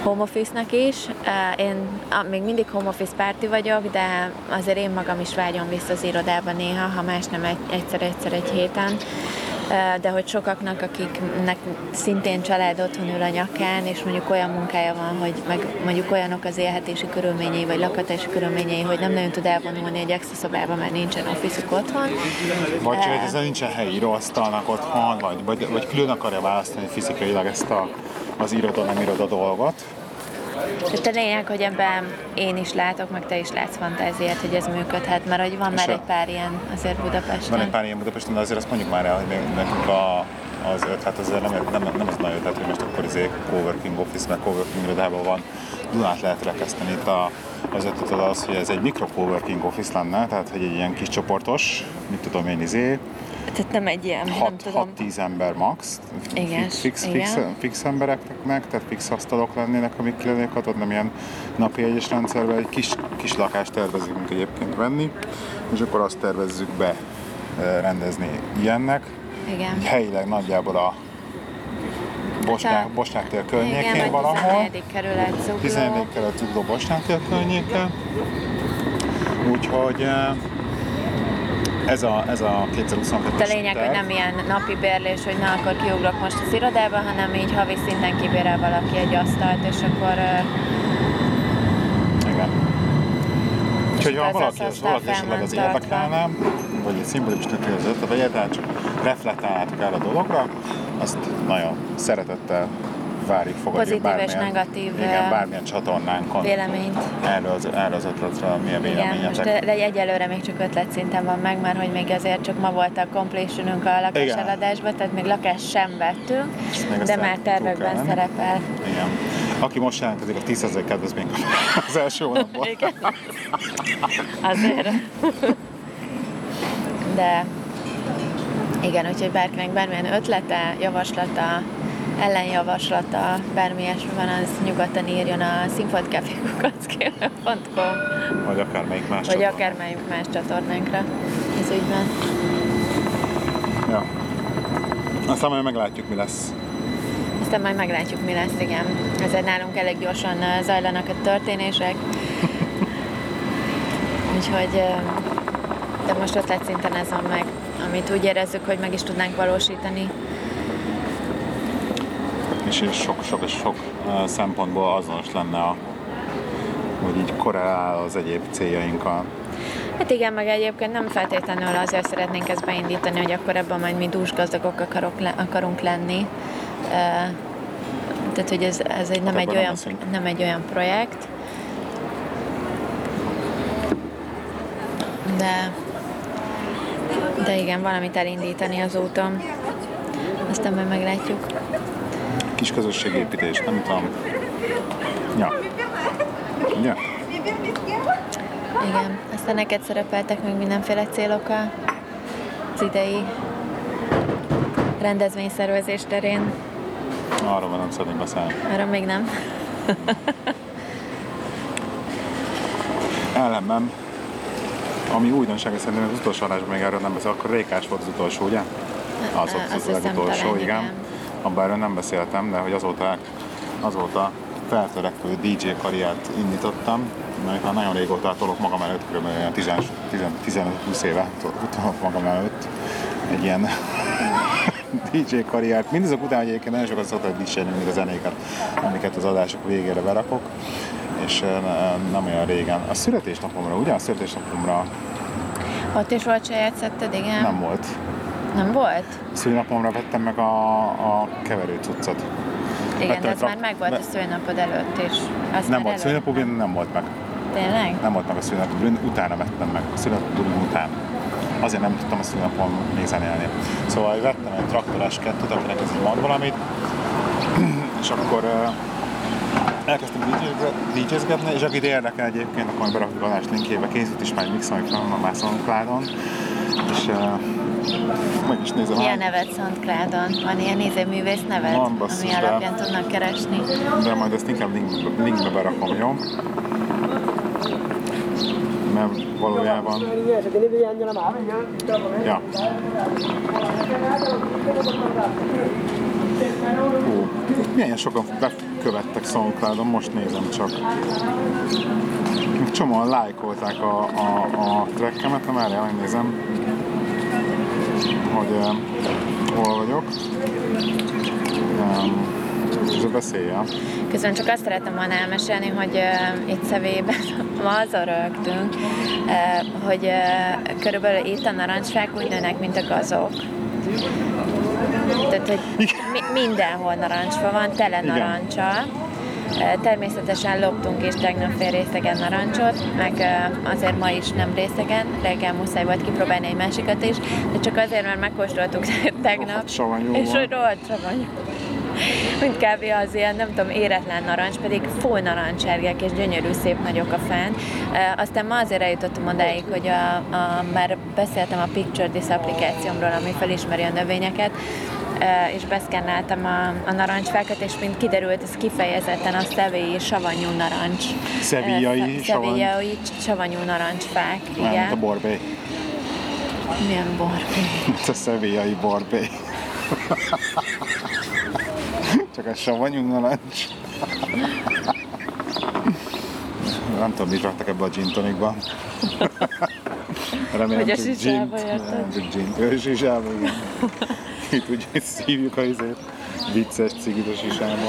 home office-nak is. Én még mindig home office párti vagyok, de azért én magam is vágyom vissza az irodába néha, ha más nem egy, egyszer-egyszer egy héten. De hogy sokaknak, akiknek szintén család otthon ül a nyakán, és mondjuk olyan munkája van, hogy meg mondjuk olyanok az élhetési körülményei, vagy lakhatási körülményei, hogy nem nagyon tud elvonulni egy extra szobába, mert nincsen office otthon. Vagy Ö, csak ezzel nincsen helyi íróasztalnak otthon, vagy, vagy, vagy külön akarja választani fizikailag ezt a, az iroda, nem iroda dolgot. Tehát a lényeg, hogy ebben én is látok, meg te is látsz fantáziát, hogy ez működhet, mert hogy van És már egy pár ilyen azért Budapesten. Van egy pár ilyen Budapesten, de azért azt mondjuk már el, hogy nekünk a, az ötlet azért nem, nem, nem az nagy ötlet, hogy most akkor izé coworking office, meg coworking irodában van. Dunát lehet rekeszteni itt a, az ötlet az, az, hogy ez egy mikro coworking office lenne, tehát hogy egy ilyen kis csoportos, mit tudom én, izé, Tehát nem egy ilyen, nem tudom. 6-10 ember max, Igen, fix, igen. fix, fix embereknek, tehát fix asztalok lennének, amik kilennék hatod, nem ilyen napi egyes rendszerben, egy kis, kis lakást tervezünk egyébként venni, és akkor azt tervezzük be eh, rendezni ilyennek. Igen. Így helyileg nagyjából a Bosnyák, Hát Bosnyák tér Igen, környékén vagy valahol. 14. kerület, Zugló. 14 kerület Zugló Bosnyák tér környéken. Úgyhogy eh, ez a, ez a 2022 De lényeg, hogy nem ilyen napi bérlés, hogy na akkor kiugrok most az irodába, hanem így havi szinten kibérel valaki egy asztalt, és akkor Igen. Úgyhogy ha valaki, az valaki esetleg az érdekelne, vagy egy szimbolikus az ötlet, vagy egyáltalán csak reflektálnátok el a dologra, azt nagyon szeretettel várjuk, fogadjuk Pozitív és bármilyen, negatív, igen, bármilyen csatornánkon véleményt. erről az, erről az milyen Igen, most véleményetek. de egyelőre még csak ötlet szinten van meg, mert hogy még azért csak ma volt a completionünk a lakáseladásban, tehát még lakást sem vettünk, de már tervekben szerepel. Igen. Aki most jelentkezik, a 10 ezer kedvezmény az első hónapban. Igen. Azért. De igen, úgyhogy bárkinek bármilyen ötlete, javaslata, ellenjavaslata, bármi ilyesmi van, az nyugodtan írjon a színfotkafékukackéle.com Vagy akármelyik más vagy akármelyik más csatornánkra ez ügyben. Ja. Aztán majd meglátjuk, mi lesz. Aztán majd meglátjuk, mi lesz, igen. Ezért nálunk elég gyorsan ö, zajlanak a történések. Úgyhogy, ö, de most ötletszinten ez van meg, amit úgy érezzük, hogy meg is tudnánk valósítani. És és sok, sok és sok szempontból azonos lenne a hogy így korrelál az egyéb céljainkkal. Hát igen, meg egyébként nem feltétlenül azért szeretnénk ezt beindítani, hogy akkor ebben majd mi dúsgazdagok akarok, le, akarunk lenni. Tehát, hogy ez, ez egy, nem, Hát egy olyan, leszünk. nem egy olyan projekt. De, de igen, valamit elindítani az úton. Aztán majd meglátjuk. Kis közösségépítés, nem tudom. Ja. Ja. Igen. Aztán neked szerepeltek még mindenféle célok a- az idei rendezvényszervezés terén. Arról van nem szeretnék beszélni. Arra még nem. Ellenben, ami újdonság, szerintem az utolsó adásban még erről nem beszél, akkor Rékás volt az utolsó, ugye? Az volt Azt az, hiszem, legutolsó, igen. igen. Abban erről nem beszéltem, de hogy azóta, azóta feltörekvő DJ karriert indítottam, mert már nagyon régóta tolok magam előtt, kb. olyan 15-20 éve tolok magam előtt egy ilyen DJ karriert. Mindazok után, egyébként nagyon sokat szoktak dicsérni mindig a zenéket, amiket az adások végére berakok, és ne- nem olyan régen. A születésnapomra, ugye? A születésnapomra Ott is volt saját szetted, igen? nem volt. Nem volt? Szülinapomra vettem meg a, a keverő cuccot. Igen, Vettem de ez már megvolt ve- a szülinapod előtt is. Az Nem volt szülinapom, nem volt meg. Tényleg? Nem volt meg a szülinapom, utána vettem meg. A szülinapom után. Azért nem tudtam a szülinapom még zenélni. Szóval vettem egy traktoras kettőt, akinek ez mond valamit, és akkor elkezdtem DJ-zgetni, és akit érdekel egyébként, akkor berakjuk a adás linkébe, készült is már egy mix, amit van már Soundcloudon, és uh, meg is nézem. Mi a hány- SoundCloudon? Van ilyen izé művész neved, Van, basszus, ami de- alapján tudnak keresni? De majd ezt inkább linkbe, linkbe berakom, jó? Mert valójában... Ja. Hú, milyen sokan bekövettek SoundCloudon, most nézem csak. Csomóan lájkolták a, a, a trackemet, nem erre megnézem, hogy, eh, Hol vagyok? Um, ez a beszélje. Közben csak azt szeretem volna elmesélni, hogy uh, itt Szevében ma azon rögtünk, uh, hogy uh, körülbelül itt a narancsfák úgy nőnek, mint a gazok. Tehát, hogy mi, mindenhol narancsfa van, tele Igen. narancsal. Uh, Természetesen loptunk is tegnap fél részegen narancsot, meg azért ma is nem részegen, reggel muszáj volt kipróbálni egy másikat is, de csak azért, mert megkóstoltuk tegnap, savanyú és hogy rohadt savanyú. Úgy kb. az ilyen, nem tudom, éretlen narancs, pedig full narancsárgák és gyönyörű, szép nagyok a fán. Aztán ma azért eljutottam odáig, hogy a, a, már beszéltem a Picture This applikációmról, ami felismeri a növényeket, és beszkennáltam a, a narancsfákat, és mint kiderült, ez kifejezetten a szevélyi savanyú narancs. Szevíjai E, sze- savany- Szevíjai savanyú narancsfák, Nem, mint a igen. borbély. Milyen bor. Ez a szevélyai borbély. Csak a savanyú narancs. Nem tudom, mit raktak ebbe a gin tonicba. Remélem, Hogy a érted? Csak gin. Ő sisába, igen. Itt ugye szívjuk a izét. Vicces cigit a sisába.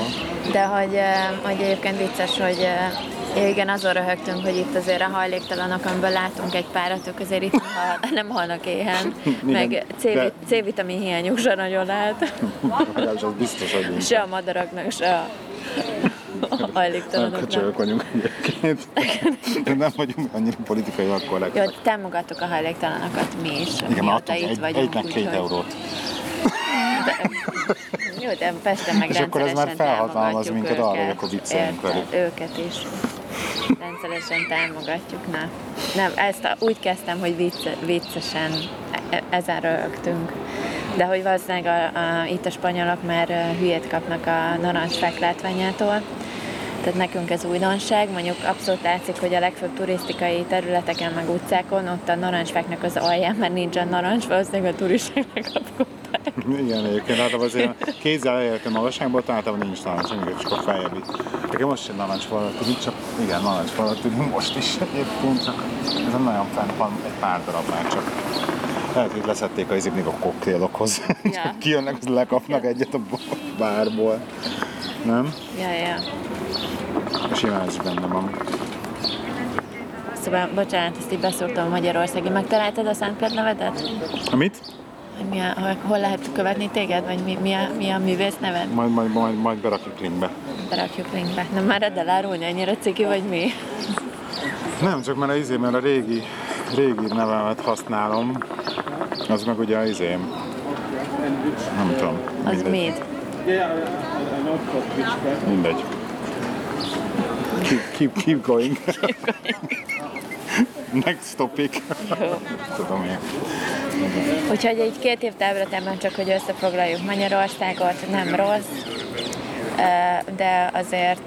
De hogy, hogy egyébként vicces, hogy igen, azon röhögtünk, hogy itt azért a hajléktalanok, amiből látunk egy párat, ők azért itt nem, hal, nem halnak éhen, meg de- C- C-vitamin hiányuk se nagyon lehet, az biztos, hogy se a madaraknak, se a a hajléktalanoknak. köcsögök vagyunk egyébként. Nem vagyunk annyira politikai Jó, korrektek. hogy támogattuk a hajléktalanokat mi is, Igen, mióta adtunk itt egy, vagyunk. egynek két eurót. Jó, de Pesten meg És akkor ez már felhatalmaz minket arra, hogy őket. akkor vicceljünk velük. Őket is. Rendszeresen támogatjuk, na. Nem, ezt a, úgy kezdtem, hogy vicce, viccesen e- ezen röhögtünk. De hogy valószínűleg a, a, itt a spanyolok már hülyét kapnak a narancsfák látványától. Tehát nekünk ez újdonság, mondjuk abszolút látszik, hogy a legfőbb turisztikai területeken, meg utcákon, ott a narancsfáknak az alján már nincsen narancs, valószínűleg a turisták lekapkodták. Igen, egyébként általában azért kézzel elérte magasságból, általában nincs narancs, mindig csak a feljebbi. Nekem most sem narancs alatt, nincs csak, igen, narancs alatt, most is egyébként, csak ez a nagyon fent van, egy pár darab már csak. Lehet, hogy leszették a még a koktélokhoz. Ja. Kijönnek, lekapnak egyet a bárból. Nem? Ja, ja. Simán is benne van. Szóval, bocsánat, ezt így beszúrtam Magyarországi. Megtaláltad a SoundCloud nevedet? Amit? Hogy mi a, hol, lehet követni téged? Vagy mi, mi, a, mi a művész neved? Majd, majd, majd, majd berakjuk linkbe. Berakjuk linkbe. Nem már edd elárulni, annyira ciki vagy mi? Nem, csak mert a izé, mert a régi, régi nevemet használom, az meg ugye a izém. Nem tudom. Az mindegy. Mindegy. Keep, keep, keep going. Next topic. Tudom én. Úgyhogy egy két év távlatában csak, hogy összefoglaljuk Magyarországot, nem rossz, de azért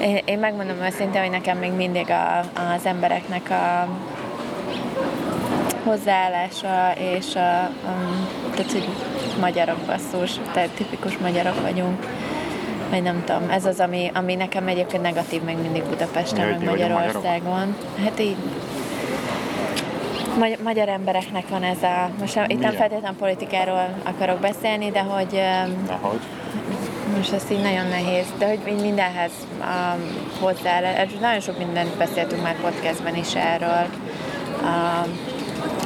én, én megmondom őszintén, hogy nekem még mindig a, az embereknek a hozzáállása és a, um, tehát, hogy magyarok basszus, tehát tipikus magyarok vagyunk. Vagy nem tudom, ez az, ami, ami nekem egyébként negatív még mindig Budapesten, Mi, meg Magyarországon. Hát így Magy- magyar embereknek van ez a, most nem- itt nem feltétlenül politikáról akarok beszélni, de hogy öm, Nehogy. Most ez így nagyon nehéz, de hogy mindenhez um, hozzá, erről nagyon sok mindent beszéltünk már podcastben is erről, um,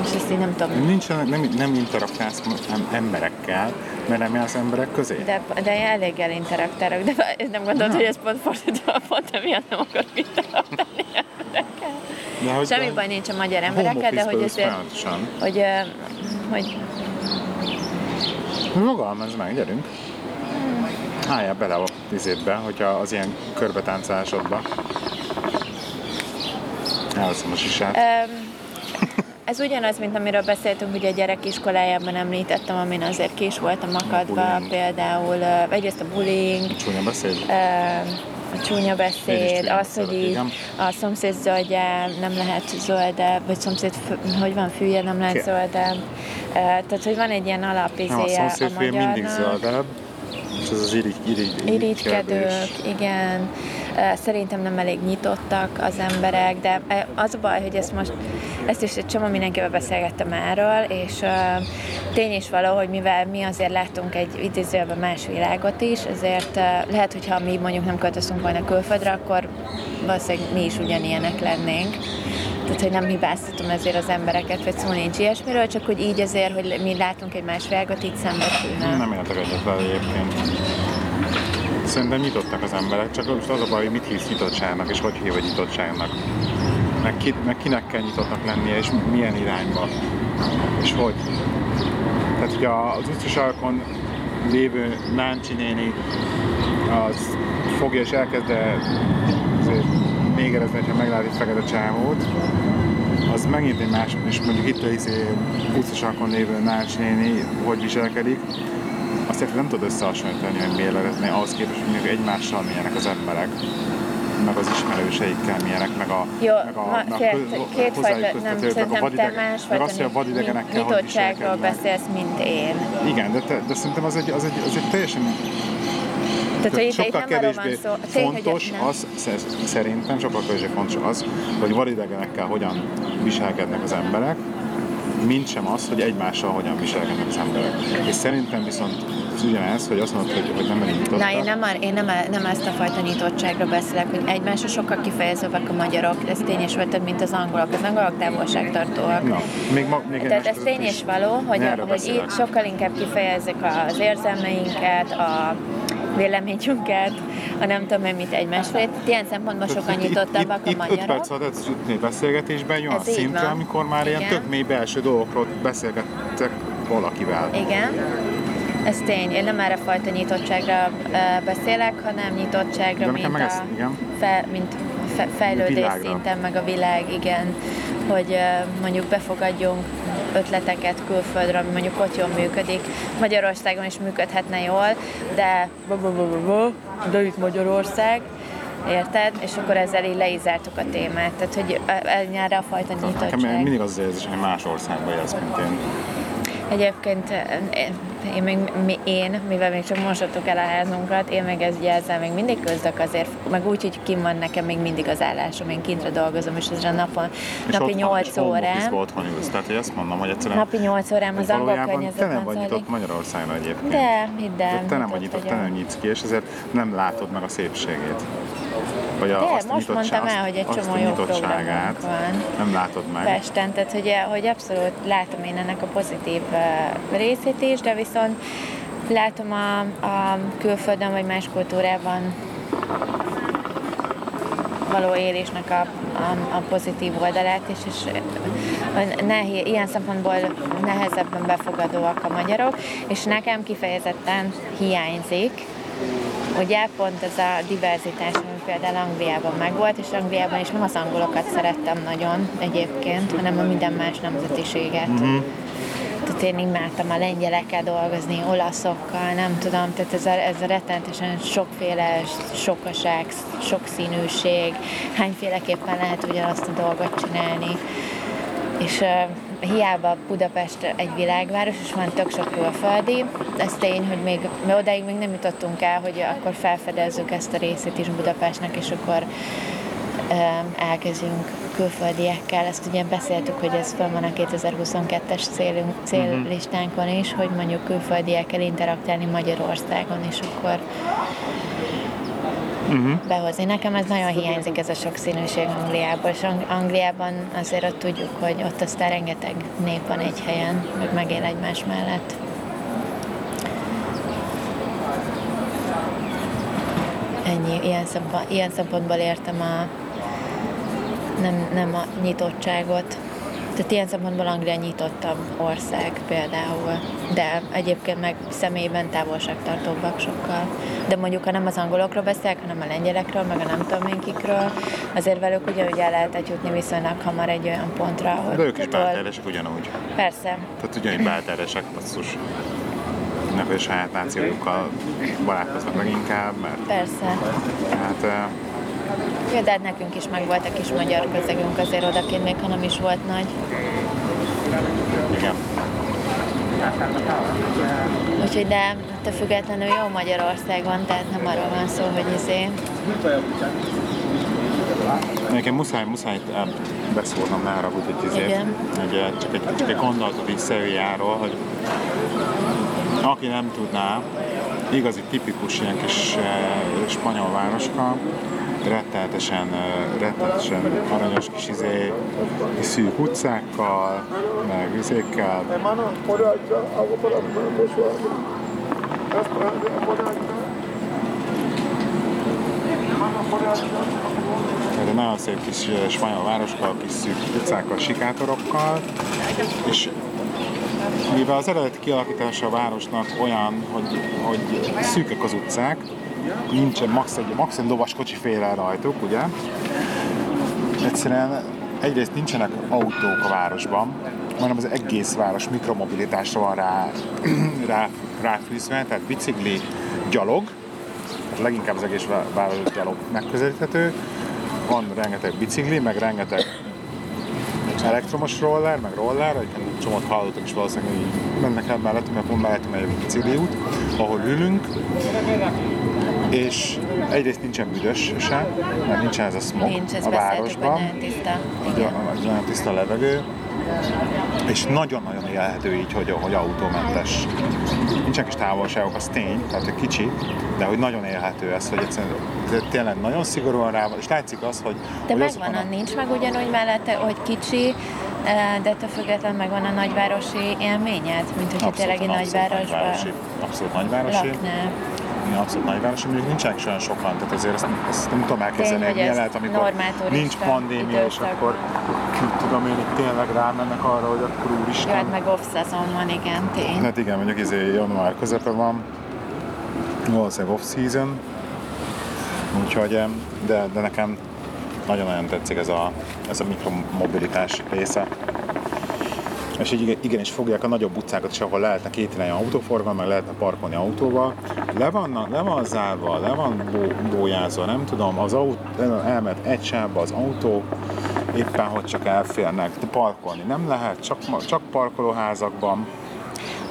és ezt így nem tudom, Nincsenek, nem, nem interaktálsz em- emberekkel, mert nem jársz emberek közé. de, de elég interaktálok, de nem gondolod, hogy ez pont fordítva, pont emiatt nem akarok interaktálni emberekkel. De hogy Semmi baj nincs a magyar emberekkel, de hogy folyamatosan. hogy, ö, hogy Fogalmazz meg, gyerünk. Álljál bele a izétbe, hogyha az ilyen körbetáncálásodba. Elveszem a sisát. Öm, Ez ugyanaz, mint amiről beszéltünk, ugye a gyerek iskolájában említettem, amin azért ki is voltam akadva, például egyrészt a bullying, Csúnya beszéd. ö, a csúnya beszéd, az, hogy így a szomszéd zöldje nem lehet zölde, vagy szomszéd, fü- hogy van fűje, nem lehet Ki? zölde. Ö, Tehát, hogy van egy ilyen Nem, a alapizéje a, szomszédfél mindig magyarnak. zöldebb, és ez az irigy, irigy, Irigykedők, igen. Szerintem nem elég nyitottak az emberek, de az a baj, hogy ezt most ezt is egy csomó mindenkivel beszélgettem erről, és uh, tény is való, hogy mivel mi azért láttunk egy idézőjelben más világot is, ezért uh, lehet, hogyha mi mondjuk nem költözünk volna külföldre, akkor valószínűleg mi is ugyanilyenek lennénk. Tehát, hogy nem hibáztatom ezért az embereket, vagy szó nincs ilyesmiről, csak hogy így azért, hogy mi látunk egy más világot, így szembesülne. Nem értek egyet vele egyébként. Szerintem nyitottak az emberek, csak most az a baj, hogy mit hívsz nyitottságnak, és hogy hív nyitottságnak. Meg, ki, meg kinek kell nyitottnak lennie, és milyen irányba, és hogy. Tehát, hogy az utcasarkon lévő Náncsi néni, az fogja és elkezd azért mégerezni, ha meglát egy fekete csámót, az megint egy más, és mondjuk itt a izé, utcasarkon lévő Náncsi néni, hogy viselkedik, azt nem tudod összehasonlítani, hogy méretetni ahhoz képest, hogy mondjuk egymással milyenek az emberek meg az ismerőseikkel milyenek, meg a, Jó, meg a, ma, meg a fél, köz, kétfajta, nem, szerintem vadideg, te másfajta meg azt, hogy a vadidegenekkel nyitottságról beszélsz, mint én. Igen, de, te, de szerintem az egy, az egy, az egy teljesen Tehát, hogy sokkal kevésbé szó. Hogy fontos nem. az, sze- szerintem sokkal kevésbé fontos az, hogy vadidegenekkel hogyan viselkednek az emberek, mint sem az, hogy egymással hogyan viselkednek az emberek. És szerintem viszont az ugyanez, hogy azt mondod, hogy, hogy nem elég nyitottak. Na, én nem, ar- én nem, nem ezt a fajta nyitottságról beszélek, hogy egymásra sokkal kifejezőbbek a magyarok, ez tény és való, mint az angolok. Az angolok távolságtartóak. Na, még, ma, még Tehát ez tény és való, hogy, hogy beszélek. itt sokkal inkább kifejezzük az érzelmeinket, a véleményünket, a nem tudom én mit egymás felé. Ilyen szempontból Itt- nyitottabbak itt, a itt, 5 magyarok. perc alatt jutni beszélgetésben olyan Ez szintre, amikor már ilyen Igen. tök mély belső dolgokról beszélgettek valakivel. Igen, ez tény. Én nem erre fajta nyitottságra beszélek, hanem nyitottságra, mint, meg a, igen. fe, mint fe, fejlődés szinten, meg a világ, igen. Hogy mondjuk befogadjunk ötleteket külföldre, ami mondjuk ott jól működik. Magyarországon is működhetne jól, de de itt Magyarország, Érted? És akkor ezzel így leizáltuk a témát. Tehát, hogy erre a fajta Nekem nyitottság. mindig az az érzés, hogy más országban élsz, mint én. Egyébként eh, én, még, mi, én, mivel még csak mosottuk el a házunkat, én meg ez, ezzel még mindig közdök azért, meg úgy, hogy kim van nekem még mindig az állásom, én kintre dolgozom, és ezre napon, És napi otthon- 8 és home órám, office-ba otthon ülsz. Tehát, hogy azt mondom, hogy egyszerűen napi 8 órám az angol valójában te környezetben nem vagy nyitott Magyarországra egyébként. De, hidd el, te nem vagy nyitott te nem nyitsz ki, és ezért nem látod meg a szépségét. Vagy a, De, azt a most nyitottság- mondtam el, hogy egy csomó a jó programunk van. nem látod meg. Pesten, tehát hogy, hogy abszolút látom én ennek a pozitív uh, részét is, de viszont látom a, a külföldön vagy más kultúrában való élésnek a, a, a pozitív oldalát is, és uh, nehéz, ilyen szempontból nehezebben befogadóak a magyarok, és nekem kifejezetten hiányzik, Ugye pont ez a diverzitás, ami például Angliában megvolt, és Angliában is nem az angolokat szerettem nagyon egyébként, hanem a minden más nemzetiséget. Mm-hmm. Tehát én imádtam a lengyelekkel dolgozni, olaszokkal, nem tudom, tehát ez a, ez a rettenetesen sokféle sokaság, sokszínűség, hányféleképpen lehet ugyanazt a dolgot csinálni. És hiába Budapest egy világváros, és van tök sok külföldi, ez tény, hogy még mi odáig még nem jutottunk el, hogy akkor felfedezzük ezt a részét is Budapestnek, és akkor elkezdjünk külföldiekkel. Ezt ugye beszéltük, hogy ez fel van a 2022-es célunk, céllistánkon is, hogy mondjuk külföldiekkel interaktálni Magyarországon, és akkor uh-huh. behozni. Nekem ez nagyon hiányzik, ez a sokszínűség Angliából, és Ang- Angliában azért ott tudjuk, hogy ott aztán rengeteg nép van egy helyen, meg megél egymás mellett. Ennyi, ilyen, szempont, ilyen szempontból értem a nem, nem a nyitottságot. Tehát ilyen szempontból Anglia nyitottabb ország például, de egyébként meg személyben távolságtartóbbak sokkal. De mondjuk, ha nem az angolokról beszélek, hanem a lengyelekről, meg a nem tudom én kikről, azért velük ugyanúgy el lehetett jutni viszonylag hamar egy olyan pontra, hogy... De ők is belterjesek ugyanúgy. Persze. Tehát ugyanúgy belterjesek, basszus. Nek, hogy a saját nációjukkal barátkoznak leginkább, mert Persze. hát Jó, de hát nekünk is meg volt a kis magyar közegünk azért odakint, még ha nem is volt nagy. igen. Úgyhogy de te függetlenül jó Magyarország van, tehát nem arról van szó, hogy izé... Nekem muszáj, muszáj beszóltam, ne haragudj, hogy izé, Igen. hogy csak egy, csak egy gondolatot így Szevilláról, hogy aki nem tudná, igazi tipikus ilyen kis eh, spanyol városka, rettenetesen, eh, rettenetesen aranyos kis izé, kis szűk utcákkal, meg izékkel, Hermano, por allá, agua para mostrar. Por allá. Hermano, por allá. Ez egy nagyon szép kis spanyol városka, kis szűk utcákkal, sikátorokkal, és mivel az eredeti kialakítása a városnak olyan, hogy, hogy szűkek az utcák, nincsen max egy, max egy lovas kocsi fél el rajtuk, ugye? Egyszerűen egyrészt nincsenek autók a városban, hanem az egész város mikromobilitásra van rá, rá, ráfűzve, tehát bicikli, gyalog, tehát leginkább az egész vá- város gyalog megközelíthető, van rengeteg bicikli, meg rengeteg elektromos roller, meg roller, egy csomót hallottak is valószínűleg, hogy mennek el mellettünk, mert pont mellettünk egy bicikli út, ahol ülünk, és egyrészt nincsen büdös se, mert nincsen ez a smog Nincs, a hogy városban, nagyon tiszta. Nagyon tiszta a levegő, és nagyon-nagyon élhető így, hogy, hogy autómentes. Nincsenek is távolságok, az tény, tehát hogy kicsi, de hogy nagyon élhető ez, hogy egyszerűen tényleg nagyon szigorúan rá van, és látszik az, hogy... De hogy megvan a nincs meg ugyanúgy mellette, hogy kicsi, eh, de ettől függetlenül megvan a nagyvárosi élményed, mint hogyha tényleg egy nagyvárosban nagyvárosi. Abszolút nagyvárosi. laknál. Igen, abszolút nagyvárosi, mondjuk nincsenek olyan sokan, tehát azért ezt, ezt nem tudom elképzelni, hogy hogy milyen lehet, amikor nincs pandémia, és időszak. akkor mit tudom én, itt tényleg rámennek arra, hogy akkor Jó, úristen. hát meg off-season van, igen, tény. Hát igen, mondjuk izé január közepe van, valószínűleg off-season, úgyhogy, de, de nekem nagyon-nagyon tetszik ez a, ez a mikromobilitás része. És így igen- igenis fogják a nagyobb utcákat is, ahol lehetne két irányú autóforgalom, meg lehetne parkolni autóval. Le van, le van zárva, le van bó, bójázva, nem tudom, az autó, elment egy sávba az autó, éppen hogy csak elférnek, de parkolni nem lehet, csak, csak parkolóházakban.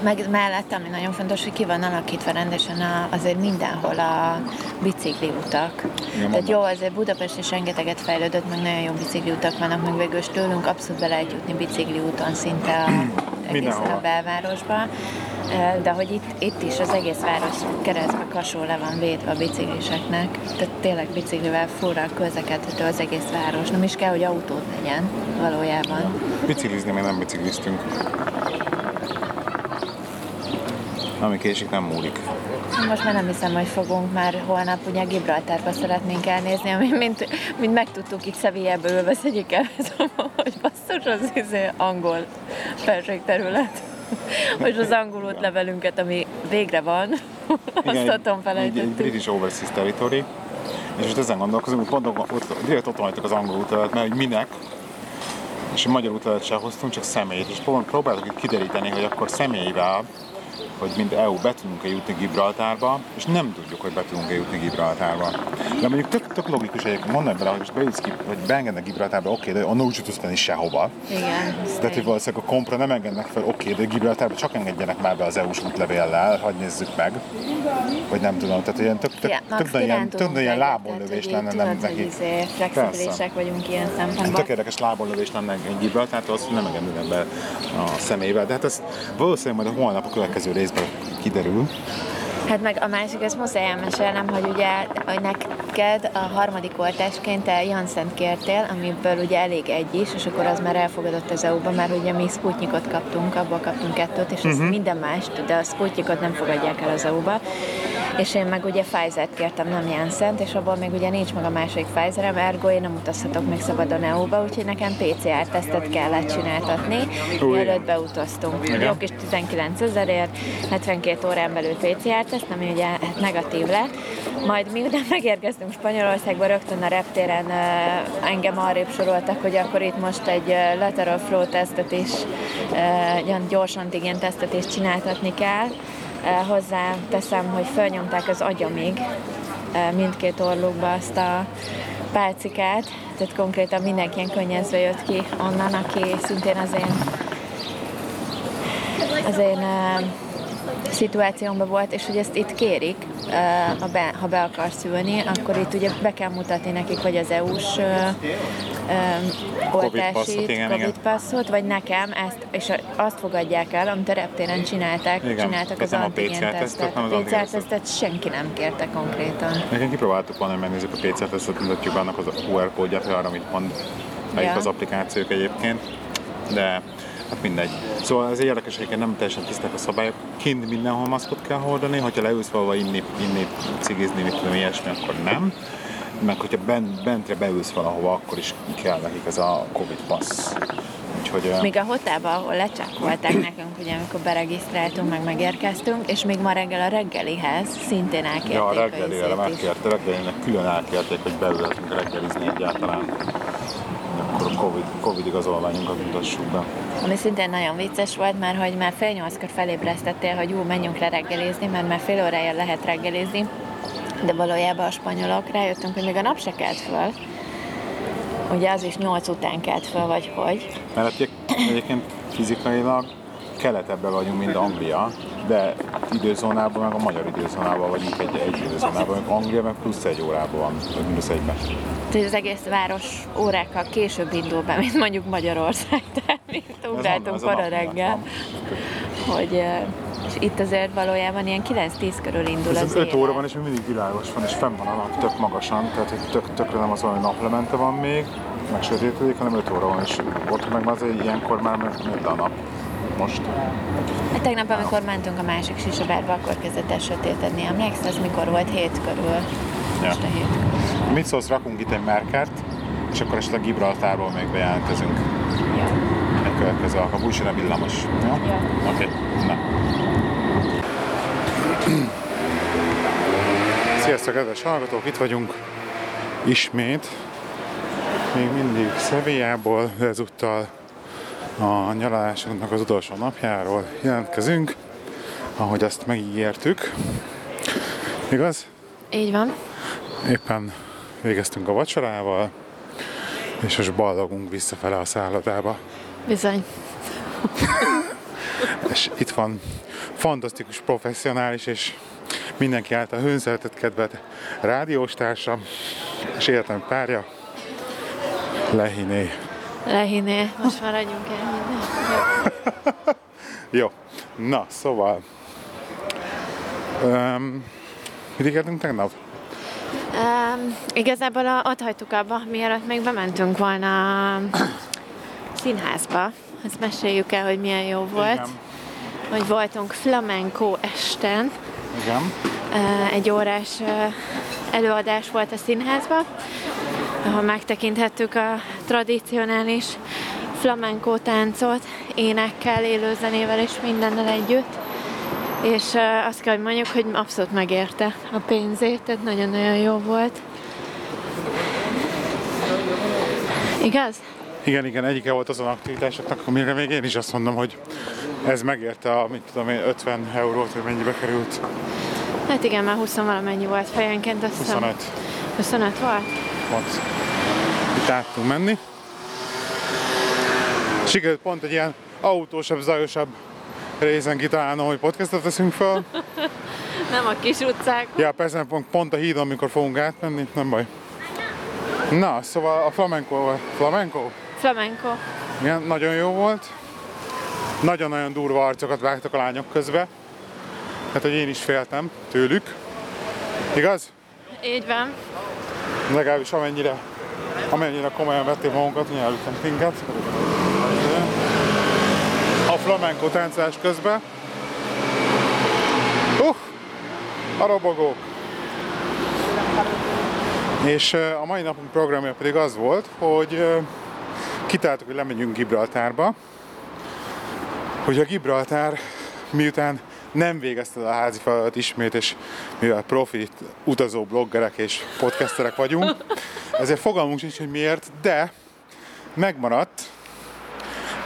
Meg mellett, ami nagyon fontos, hogy ki van alakítva rendesen a, azért mindenhol a bicikli utak. Igen, Tehát jó, azért Budapest is rengeteget fejlődött, meg nagyon jó bicikli utak vannak, meg végül tőlünk abszolút be lehet jutni bicikli úton szinte a, egészen a belvárosba. De hogy itt, itt is az egész város keresztbe kasó le van védve a bicikliseknek. Tehát tényleg biciklivel furra közlekedhető az egész város. Nem is kell, hogy autót legyen valójában. Biciklizni még nem bicikliztünk. Ami késik, nem múlik. Most már nem hiszem, hogy fogunk már holnap ugye Gibraltárba szeretnénk elnézni, ami mint, mint megtudtuk itt Sevillában ülve szedjük el, hogy basszus az izé angol felségterület. Hogy az angol útlevelünket, ami végre van, azt otthon egy, egy felejtettük. British Overseas Territory. És most ezen gondolkozom, hogy pont ott, direkt ott hagytuk az angol útlevelet, mert hogy minek, és a magyar útlevelet sem hoztunk, csak személyt. És prób- próbáltuk itt kideríteni, hogy akkor személyvel, hogy mint EU be tudunk-e jutni Gibraltárba, és nem tudjuk, hogy be tudunk-e jutni Gibraltárba. De mondjuk tök, tök logikus egyébként, mondd bele, hogy most bejutsz, ki, vagy beengednek Gibraltárba, oké, de onnan úgy tudsz menni sehova. Igen, Tehát, hogy valószínűleg a kompra nem engednek fel, oké, de Gibraltárba csak engedjenek már be az EU-s útlevéllel, hagyj nézzük meg. Vagy nem tudom, tehát ilyen tök, tök, Ja, tök, tök, ilyen, tök ilyen lábonlövés lenne hogy nem neki. hogy izé flexibilisek vagyunk ilyen szempontból. Tök érdekes lábonlövés lenne egy Gibraltártól, azt nem engednek be a személyvel, de hát ez valószínűleg majd a holnap a következő Спасибо, Кидарю. Hát meg a másik, ezt muszáj elmesélnem, hogy ugye hogy neked a harmadik oltásként te Janssen kértél, amiből ugye elég egy is, és akkor az már elfogadott az EU-ba, mert ugye mi Sputnikot kaptunk, abból kaptunk kettőt, és uh-huh. Minden mást, de a Sputnikot nem fogadják el az EU-ba. És én meg ugye Pfizer-t kértem, nem Janssen-t, és abból még ugye nincs meg a második Pfizer-em, ergo én nem utazhatok még szabadon EU-ba, úgyhogy nekem PCR-tesztet kellett csináltatni, mielőtt beutaztunk. Jó kis 19 ezerért, 72 órán belül PCR-teszt, ami ugye hát negatív lett. Majd miután megérkeztünk Spanyolországba, rögtön a reptéren engem arrébb soroltak, hogy akkor itt most egy lateral flow tesztet is, ilyen gyors antigen tesztet is csináltatni kell. Hozzá teszem, hogy felnyomták az agyamig mindkét orlukba azt a pálcikát, tehát konkrétan mindenki ilyen könnyezve jött ki onnan, aki szintén az én az én szituációban volt, és hogy ezt itt kérik, ö, ha be, ha be akarsz ülni, akkor itt ugye be kell mutatni nekik, vagy az EU-s Covid passzot, oltásit, Covid passzot, vagy nekem ezt, és azt fogadják el, amit a reptéren csinálták, Igen, csináltak az antigén PCR tesztet, A PCR tesztet senki nem kérte konkrétan. Nekem kipróbáltuk volna, hogy megnézzük a PC tesztet, mutatjuk annak az a QR kódját, hogy arra mit mond melyik Ja. az applikációk egyébként. De hát mindegy. Szóval ez egy érdekes, egyébként nem teljesen tiszták a szabályok. Kint mindenhol maszkot kell hordani, hogyha leülsz valahova inni, inni, cigizni, mit tudom, ilyesmi, akkor nem. Meg hogyha bent, bentre beülsz valahova, akkor is kell nekik ez a Covid passz. Úgyhogy Még a hotelban, ahol lecsekkolták nekünk, ugye, amikor beregisztráltunk, meg megérkeztünk, és még ma reggel a reggelihez szintén elkérték ja, a reggelire megkérte, reggelinek külön elkérték, hogy beülhetünk reggelizni egyáltalán. Covid, Covid igazolványunkat mutassuk be. Ami szintén nagyon vicces volt, mert hogy már fél nyolckor felébresztettél, hogy jó, menjünk le reggelizni, mert már fél órája lehet reggelizni, de valójában a spanyolok rájöttünk, hogy még a nap se kelt föl. Ugye az is nyolc után kelt föl, vagy hogy. Mert egy- egyébként fizikailag keletebbre vagyunk, mint Anglia, de időzónában, meg a magyar időzónában vagyunk egy, egy időzónában, meg Anglia meg plusz egy órában van, vagy mínusz egyben. Tehát az egész város órákkal később indul be, mint mondjuk Magyarország, tehát mi Ez ugráltunk kora reggel, hogy és itt azért valójában ilyen 9-10 körül indul Ez az 5 óra van, és még mindig világos van, és fenn van a nap tök magasan, tehát hogy tök, tökre nem az van, hogy naplemente van még, meg sötétedik, hanem 5 óra van, és ott meg már azért ilyenkor már mind a nap. Most. Hát tegnap, amikor mentünk a másik sisabárba, akkor kezdett el sötétedni. Emlékszel, ez mikor volt? Hét körül. Ja. Este hét körül. Mit szólsz, rakunk itt egy merkert, és akkor esetleg Gibraltárból még bejelentkezünk Ja. egy következő alkalom, úgyse ne villamos. Jó? Ja. Oké, na. Sziasztok, kedves hallgatók! Itt vagyunk ismét. Még mindig Szevélyából, de ezúttal a nyaralásunknak az utolsó napjáról jelentkezünk, ahogy azt megígértük. Igaz? Így van. Éppen végeztünk a vacsorával, és most ballagunk visszafele a szállodába. Bizony. És itt van fantasztikus, professzionális és mindenki által hőnszeretett kedvet rádiós társam és életem párja, Lehiné. Lehiné. Most maradjunk el. Jó, na szóval... Um, mit ígértünk tegnap? Um, igazából a, ott hagytuk abba, mielőtt még bementünk volna színházba. Ezt meséljük el, hogy milyen jó volt. Igen. Hogy voltunk flamenco esten. Igen. Uh, egy órás uh, előadás volt a színházban, ahol megtekinthettük a tradicionális flamenco táncot, énekkel, élőzenével és mindennel együtt. És azt kell, hogy mondjuk, hogy abszolút megérte a pénzét, tehát nagyon-nagyon jó volt. Igaz? Igen, igen, egyike volt azon aktivitásoknak, amire még én is azt mondom, hogy ez megérte a, mit tudom én, 50 eurót, hogy mennyibe került. Hát igen, már 20 valamennyi volt fejenként, azt hiszem. 25 25 volt? volt. Itt át tudunk menni. Sikerült pont egy ilyen autósabb, zajosabb részen kitalálnom, hogy podcastot teszünk fel. Nem a kis utcák. Ja, persze pont, pont a hídon, amikor fogunk átmenni, nem baj. Na, szóval a flamenco, flamenco? Flamenco. Igen, nagyon jó volt. Nagyon-nagyon durva arcokat vágtak a lányok közbe. Hát, hogy én is féltem tőlük. Igaz? Így van. Legalábbis amennyire, amennyire komolyan vették magunkat, nyelvüket minket. Flamenco táncás közben. Uh, a robogók. És a mai napunk programja pedig az volt, hogy ö, kitáltuk, hogy lemegyünk Gibraltárba, hogy a Gibraltár miután nem végezte a házi feladat ismét, és mivel profi utazó bloggerek és podcasterek vagyunk, ezért fogalmunk sincs, hogy miért, de megmaradt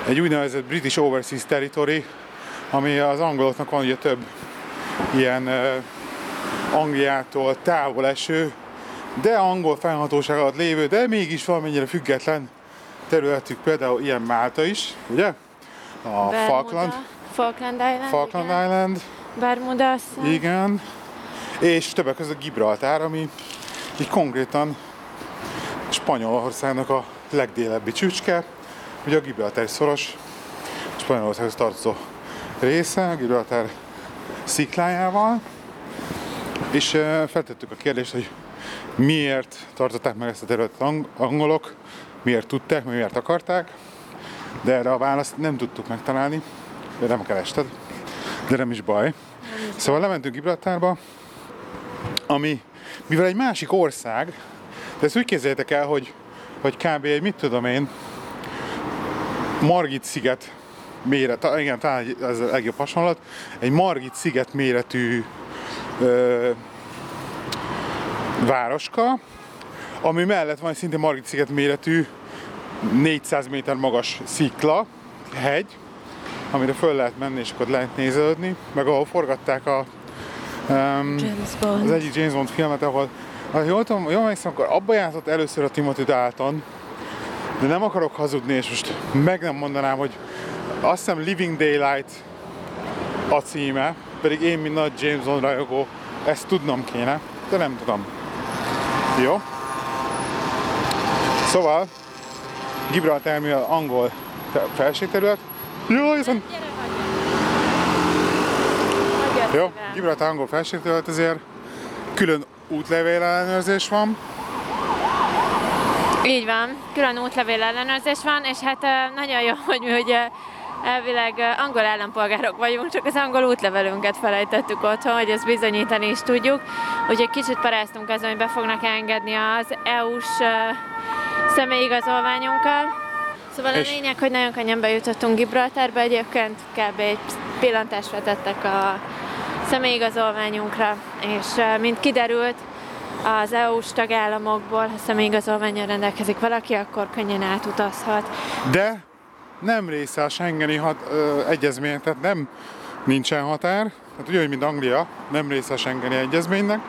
egy úgynevezett British Overseas Territory, ami az angoloknak van ugye több ilyen Angliától távol eső, de angol fennhatóság alatt lévő, de mégis valamennyire független területük, például ilyen Málta is, ugye? A Bermuda. Falkland, Falkland Island. Falkland igen. Island, Bermuda, igen, és többek között Gibraltár, ami így konkrétan Spanyolországnak a legdélebbi csücske, ugye a Gibraltári szoros Spanyolországhoz tartozó része, a Gibraltár sziklájával, és feltettük a kérdést, hogy miért tartották meg ezt a területet ang- angolok, miért tudták, miért akarták, de erre a választ nem tudtuk megtalálni, de nem kerested, de nem is baj. Szóval lementünk Gibraltárba, ami, mivel egy másik ország, de ezt úgy képzeljétek el, hogy, hogy kb. egy, mit tudom én, Margit sziget méret, igen, talán ez a legjobb hasonlat, egy Margit sziget méretű ö, városka, ami mellett van egy szinte Margit sziget méretű 400 méter magas szikla, hegy, amire föl lehet menni és akkor lehet nézelődni, meg ahol forgatták a um, az egyik James Bond filmet, ahol ha jól, tudom, jól emlékszem, akkor abba játszott először a Timothy Dalton, de nem akarok hazudni, és most meg nem mondanám, hogy azt hiszem Living Daylight a címe, pedig én, mint nagy James Bond rajongó, ezt tudnom kéne, de nem tudom. Jó? Szóval, Gibraltar mivel angol te- felségterület, jó, hiszen jó, Gibraltar angol felségterület, ezért külön útlevél ellenőrzés van. Így van, külön útlevél ellenőrzés van, és hát nagyon jó, hogy mi ugye elvileg angol állampolgárok vagyunk, csak az angol útlevelünket felejtettük otthon, hogy ezt bizonyítani is tudjuk. Úgyhogy kicsit paráztunk azon, hogy be fognak engedni az EU-s személyigazolványunkkal. Szóval a És- lényeg, hogy nagyon könnyen bejutottunk Gibraltárba, egyébként kb. egy pillantást vetettek a személyigazolványunkra, és mint kiderült, az EU-s tagállamokból, ha személyigazolványon rendelkezik valaki, akkor könnyen átutazhat. De nem része a Schengeni hat, ö, egyezmény, tehát nem nincsen határ, tehát ugyanúgy, mint Anglia, nem része a Schengeni egyezménynek.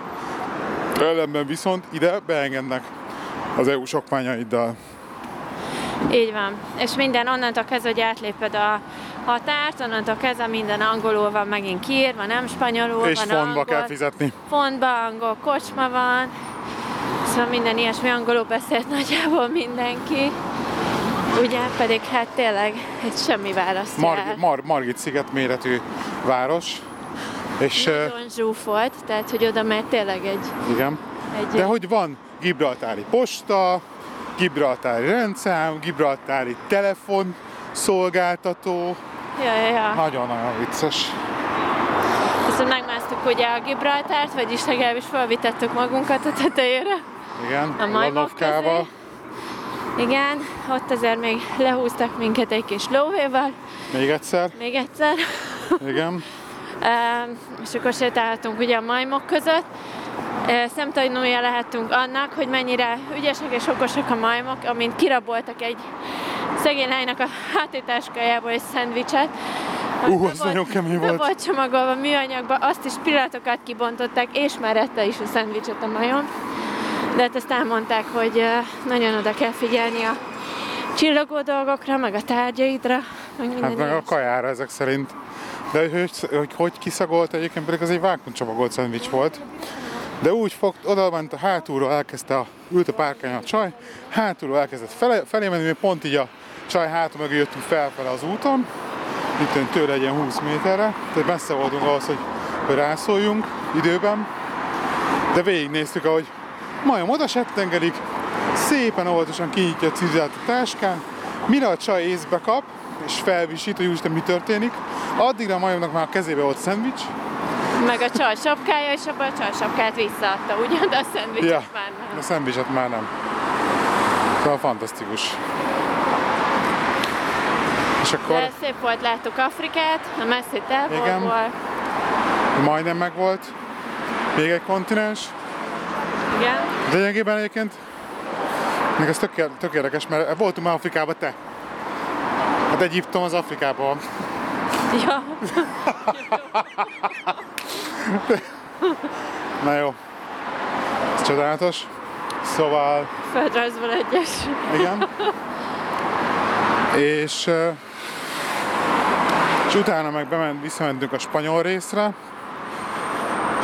Ellenben viszont ide beengednek az EU okmányaiddal. Így van. És minden onnantól kezdve, hogy átléped a határt, onnantól kezdve minden angolul van megint kiírva, nem spanyolul És van fontba angol. kell fizetni. Fontba, angol kocsma van, szóval minden ilyesmi angolul beszélt nagyjából mindenki. Ugye, pedig hát tényleg egy semmi választ Mar- Mar- Margit sziget méretű város. És Nagyon zsúfolt, tehát hogy oda megy tényleg egy, igen. egy De hogy van Gibraltári posta, Gibraltári rendszám, Gibraltári telefon szolgáltató. Ja, ja, ja. Nagyon-nagyon vicces. Viszont megmásztuk ugye a Gibraltárt, vagyis legalábbis felvitettük magunkat a tetejére. Igen, A majmok Lanovkával. Igen, ott azért még lehúztak minket egy kis lóvéval, Még egyszer. még egyszer. Igen. Ehm, és akkor sétálhatunk ugye a majmok között. Eh, Szemtanúja lehettünk annak, hogy mennyire ügyesek és okosak a majmok, amint kiraboltak egy szegény lánynak a háttértáskájából egy szendvicset. Ú, be az nagyon kemény volt. volt csomagolva műanyagba, azt is pillanatokat kibontották, és már ette is a szendvicset a majom. De hát azt elmondták, hogy nagyon oda kell figyelni a csillogó dolgokra, meg a tárgyaidra, meg minden Hát meg a kajára ezek szerint. De hogy hogy, hogy, kiszagolt egyébként pedig az egy vákumcsomagolt szendvics volt. De úgy fogt, oda ment a hátulról, elkezdte a, ült a párkányon a csaj, hátulról elkezdett fele, felé menni, pont így a csaj hátul mögé jöttünk felfele az úton, itt tőle egy ilyen 20 méterre, tehát messze voltunk ahhoz, hogy, hogy rászóljunk időben. De végignéztük, ahogy majom oda settengedik, szépen óvatosan kinyitja a cizát a táskán, mire a csaj észbe kap, és felvisít, hogy úristen mi történik, addigra a majomnak már a kezébe volt szendvics, Meg a csaj sapkája, és abban a csaj sapkát visszaadta, ugyan, de a szendvicset Ja, már nem. a szendvicset már nem. Szóval fantasztikus. És akkor De szép volt, láttuk Afrikát, a messzi Igen. távolból. majdnem megvolt. Még egy kontinens. Igen. De lényegében egyébként még ez tök, tök érdekes, mert voltunk már Afrikában te. Hát Egyiptom az Afrikában van. Ja, Na jó. Ez csodálatos. Szóval, földrajzból egyes. igen. És utána meg bement, visszamentünk a spanyol részre,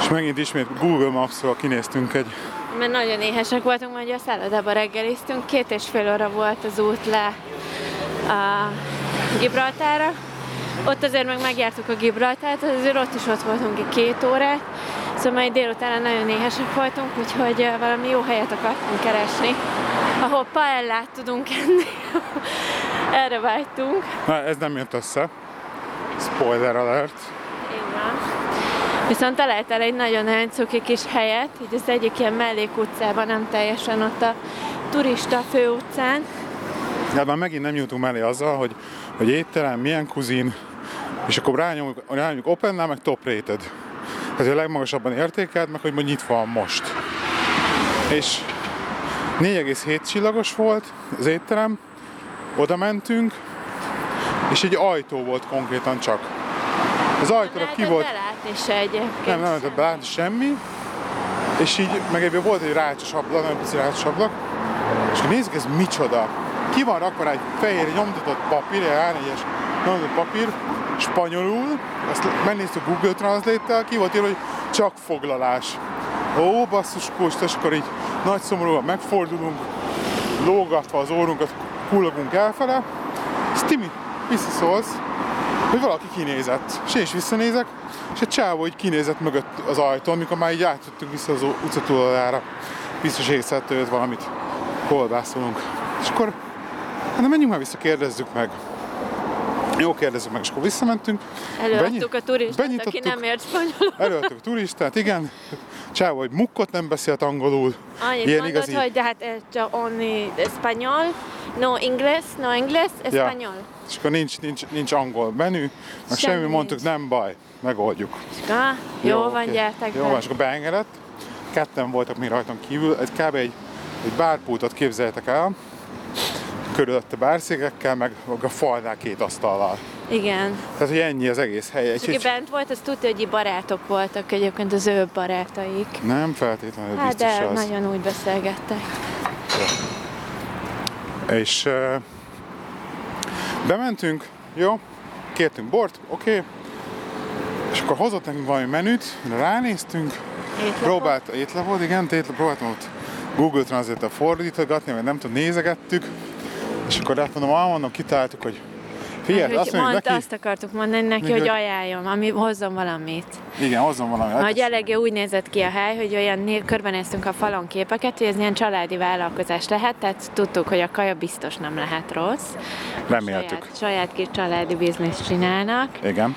és megint ismét Google Maps-ról kinéztünk egy Mert nagyon éhesek voltunk, mert ugye a szállodába reggeliztünk, két és fél óra volt az út le a Gibraltára. Ott azért meg megjártuk a Gibraltárt, azért ott is ott voltunk egy két órát, szóval majd délután nagyon éhesek voltunk, úgyhogy valami jó helyet akartunk keresni, ahol paellát tudunk enni. Erre vágytunk. Na, ez nem jött össze. Spoiler alert. Van. Viszont találtál egy nagyon-nagyon cuki kis helyet, így az egyik ilyen mellékutcában, nem teljesen ott a turista főutcán. De már megint nem jutunk mellé azzal, hogy, hogy étterem, milyen kuzin, és akkor rányomjuk, rányomjuk open meg top rated. Tehát a legmagasabban értékelt, meg hogy nyitva van most. És 4,7 csillagos volt az étterem, oda mentünk, és egy ajtó volt konkrétan csak. Az ajtóra ki volt, belátni se egyébként. nem, nem lehetett belátni semmi, és így, meg egyébként volt egy rácsos ablak, nagyon pici rácsos ablak, és nézzük, ez micsoda. Ki van rakva egy fehér nyomtatott papír, egy A4-es nyomtatott papír, spanyolul, azt megnéztük Google Translate-tel, ki volt írva, hogy csak foglalás. Ó, basszus kóst, és akkor így nagy szomorúan megfordulunk, lógatva az órunkat, kullogunk elfele, és Timi, visszaszólsz, hogy valaki kinézett. És én is visszanézek, és egy csávó így kinézett mögött az ajtón, mikor már így átjöttünk vissza az utca túloldalára. Biztos észrevette őt valamit kolbászolunk. És akkor, hát na menjünk már vissza, kérdezzük meg. Jó, kérdezzük meg, és akkor visszamentünk. Előadtuk Benyi- a turistát, aki nem ért spanyolul. Előadtuk a turistát, igen. Csávó, hogy mukkot nem beszélt angolul. Annyit Ilyen mondott, igazi- hogy de hát ez csak only español, no inglés, no inglés, español. És akkor nincs, nincs, nincs angol menü, meg semmi, Semmi mondtuk, nem baj, megoldjuk. Ah, jó, van, oké. gyertek Jó van, és akkor beengedett. Ketten voltak még rajtam kívül. Ez kb. egy, egy bárpultot képzeljétek el. Körülötte bárszékekkel, meg a falnál két asztallal. Igen. Tehát, hogy ennyi az egész hely. Egy, aki bent volt, az tudja, hogy barátok voltak egyébként az ő barátaik. nem feltétlenül Hát biztos de az. nagyon úgy beszélgettek. És uh, bementünk, jó, kértünk bort, oké. Okay. És akkor hozott nekünk valami menüt, ránéztünk, Étlapot. Próbált, étlapot, igen, étlap, próbáltam ott Google Translate-tel fordítgatni, mert nem tudom, nézegettük. És akkor azt mondom, ah, mondom, kitáltuk, hogy figyelj, hogy azt mondjuk mondta, neki, azt akartuk mondani neki, Neki, hogy ajánlom, ami hozzon valamit. igen, hozzon valami. Hogy eléggé úgy nézett ki a hely, hogy olyan né- körbenéztünk a falon képeket, hogy ez ilyen családi vállalkozás lehet, tehát tudtuk, hogy a kaja biztos nem lehet rossz. Reméltük. Saját, saját kis családi bizniszt csinálnak, Igen.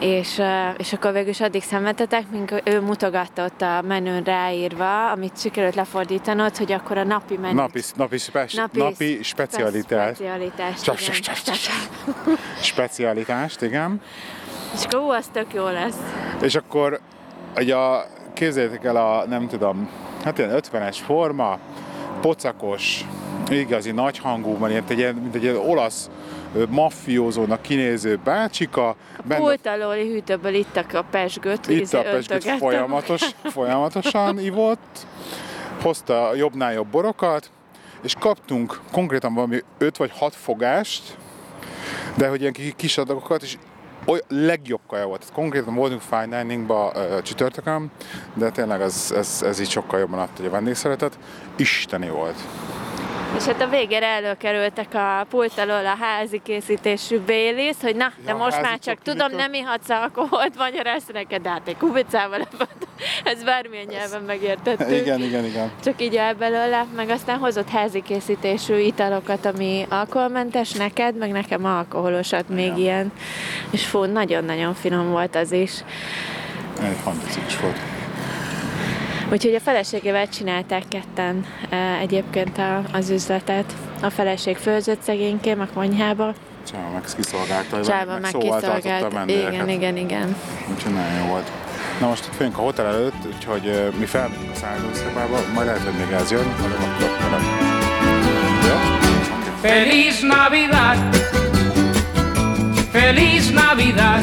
És, és akkor végül is addig szenvedtetek, míg ő mutogatta ott a menün ráírva, amit sikerült lefordítanod, hogy akkor a napi menü. Napi, napi, spes, napi, napi specialitás. Specialitás. Csap, csap, csap, csap, csap. Specialitást, igen. És akkor ú, az tök jó lesz. És akkor ugye a, képzeljétek el a, nem tudom, hát ilyen 50-es forma, pocakos, igazi nagyhangú, ilyen, egy mint egy olasz maffiózónak kinéző bácsika. A pult alóli hűtőből ittak a pesgőt, itt a pesgőt folyamatos, folyamatosan ivott, hozta jobbnál jobb borokat, és kaptunk konkrétan valami 5 vagy 6 fogást, de hogy ilyen ki- kis adagokat, és oly, legjobb kaja volt. Konkrétan voltunk fine diningba csütörtökön, de tényleg ez, ez, ez így sokkal jobban adta a vendégszeretet. Isteni volt. És hát a végére előkerültek a pult alól a házi készítésű Baileys, hogy na, de Ja, most már csak csoki tudom, nem ihatsz alkoholt, magyarázta neked, de hát egy kubicával ez bármilyen nyelven megértettük. Igen, igen, igen. Csak így el belőle, meg aztán hozott házi készítésű italokat, ami alkoholmentes neked, meg nekem alkoholosat még ilyen. És fú, nagyon-nagyon finom volt az is. Egy fantasztikus volt. Úgyhogy a feleségével csinálták ketten e, egyébként a, az üzletet. A feleség főzött szegénykém a konyhába, Csáva meg kiszolgálta, Csáva meg szóval tartotta a kiszolgált. vendégeket. Igen, igen, igen. Úgyhogy nagyon jó volt. Na most itt vagyunk a hotel előtt, úgyhogy ö, mi felmegyünk a szállószobába, majd lehet, hogy még ez jön, majd akkor. Feliz Navidad, feliz Navidad,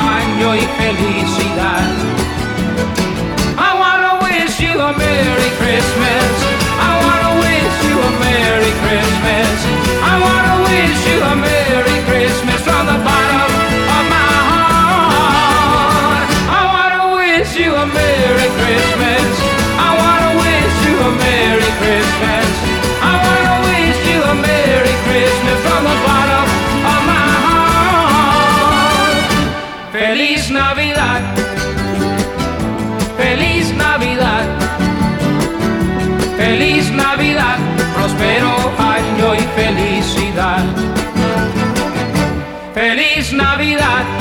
año y felicidad. I wanna wish you a Merry Christmas. I wanna wish you a Merry Christmas. I wanna wish you a Merry Navidad.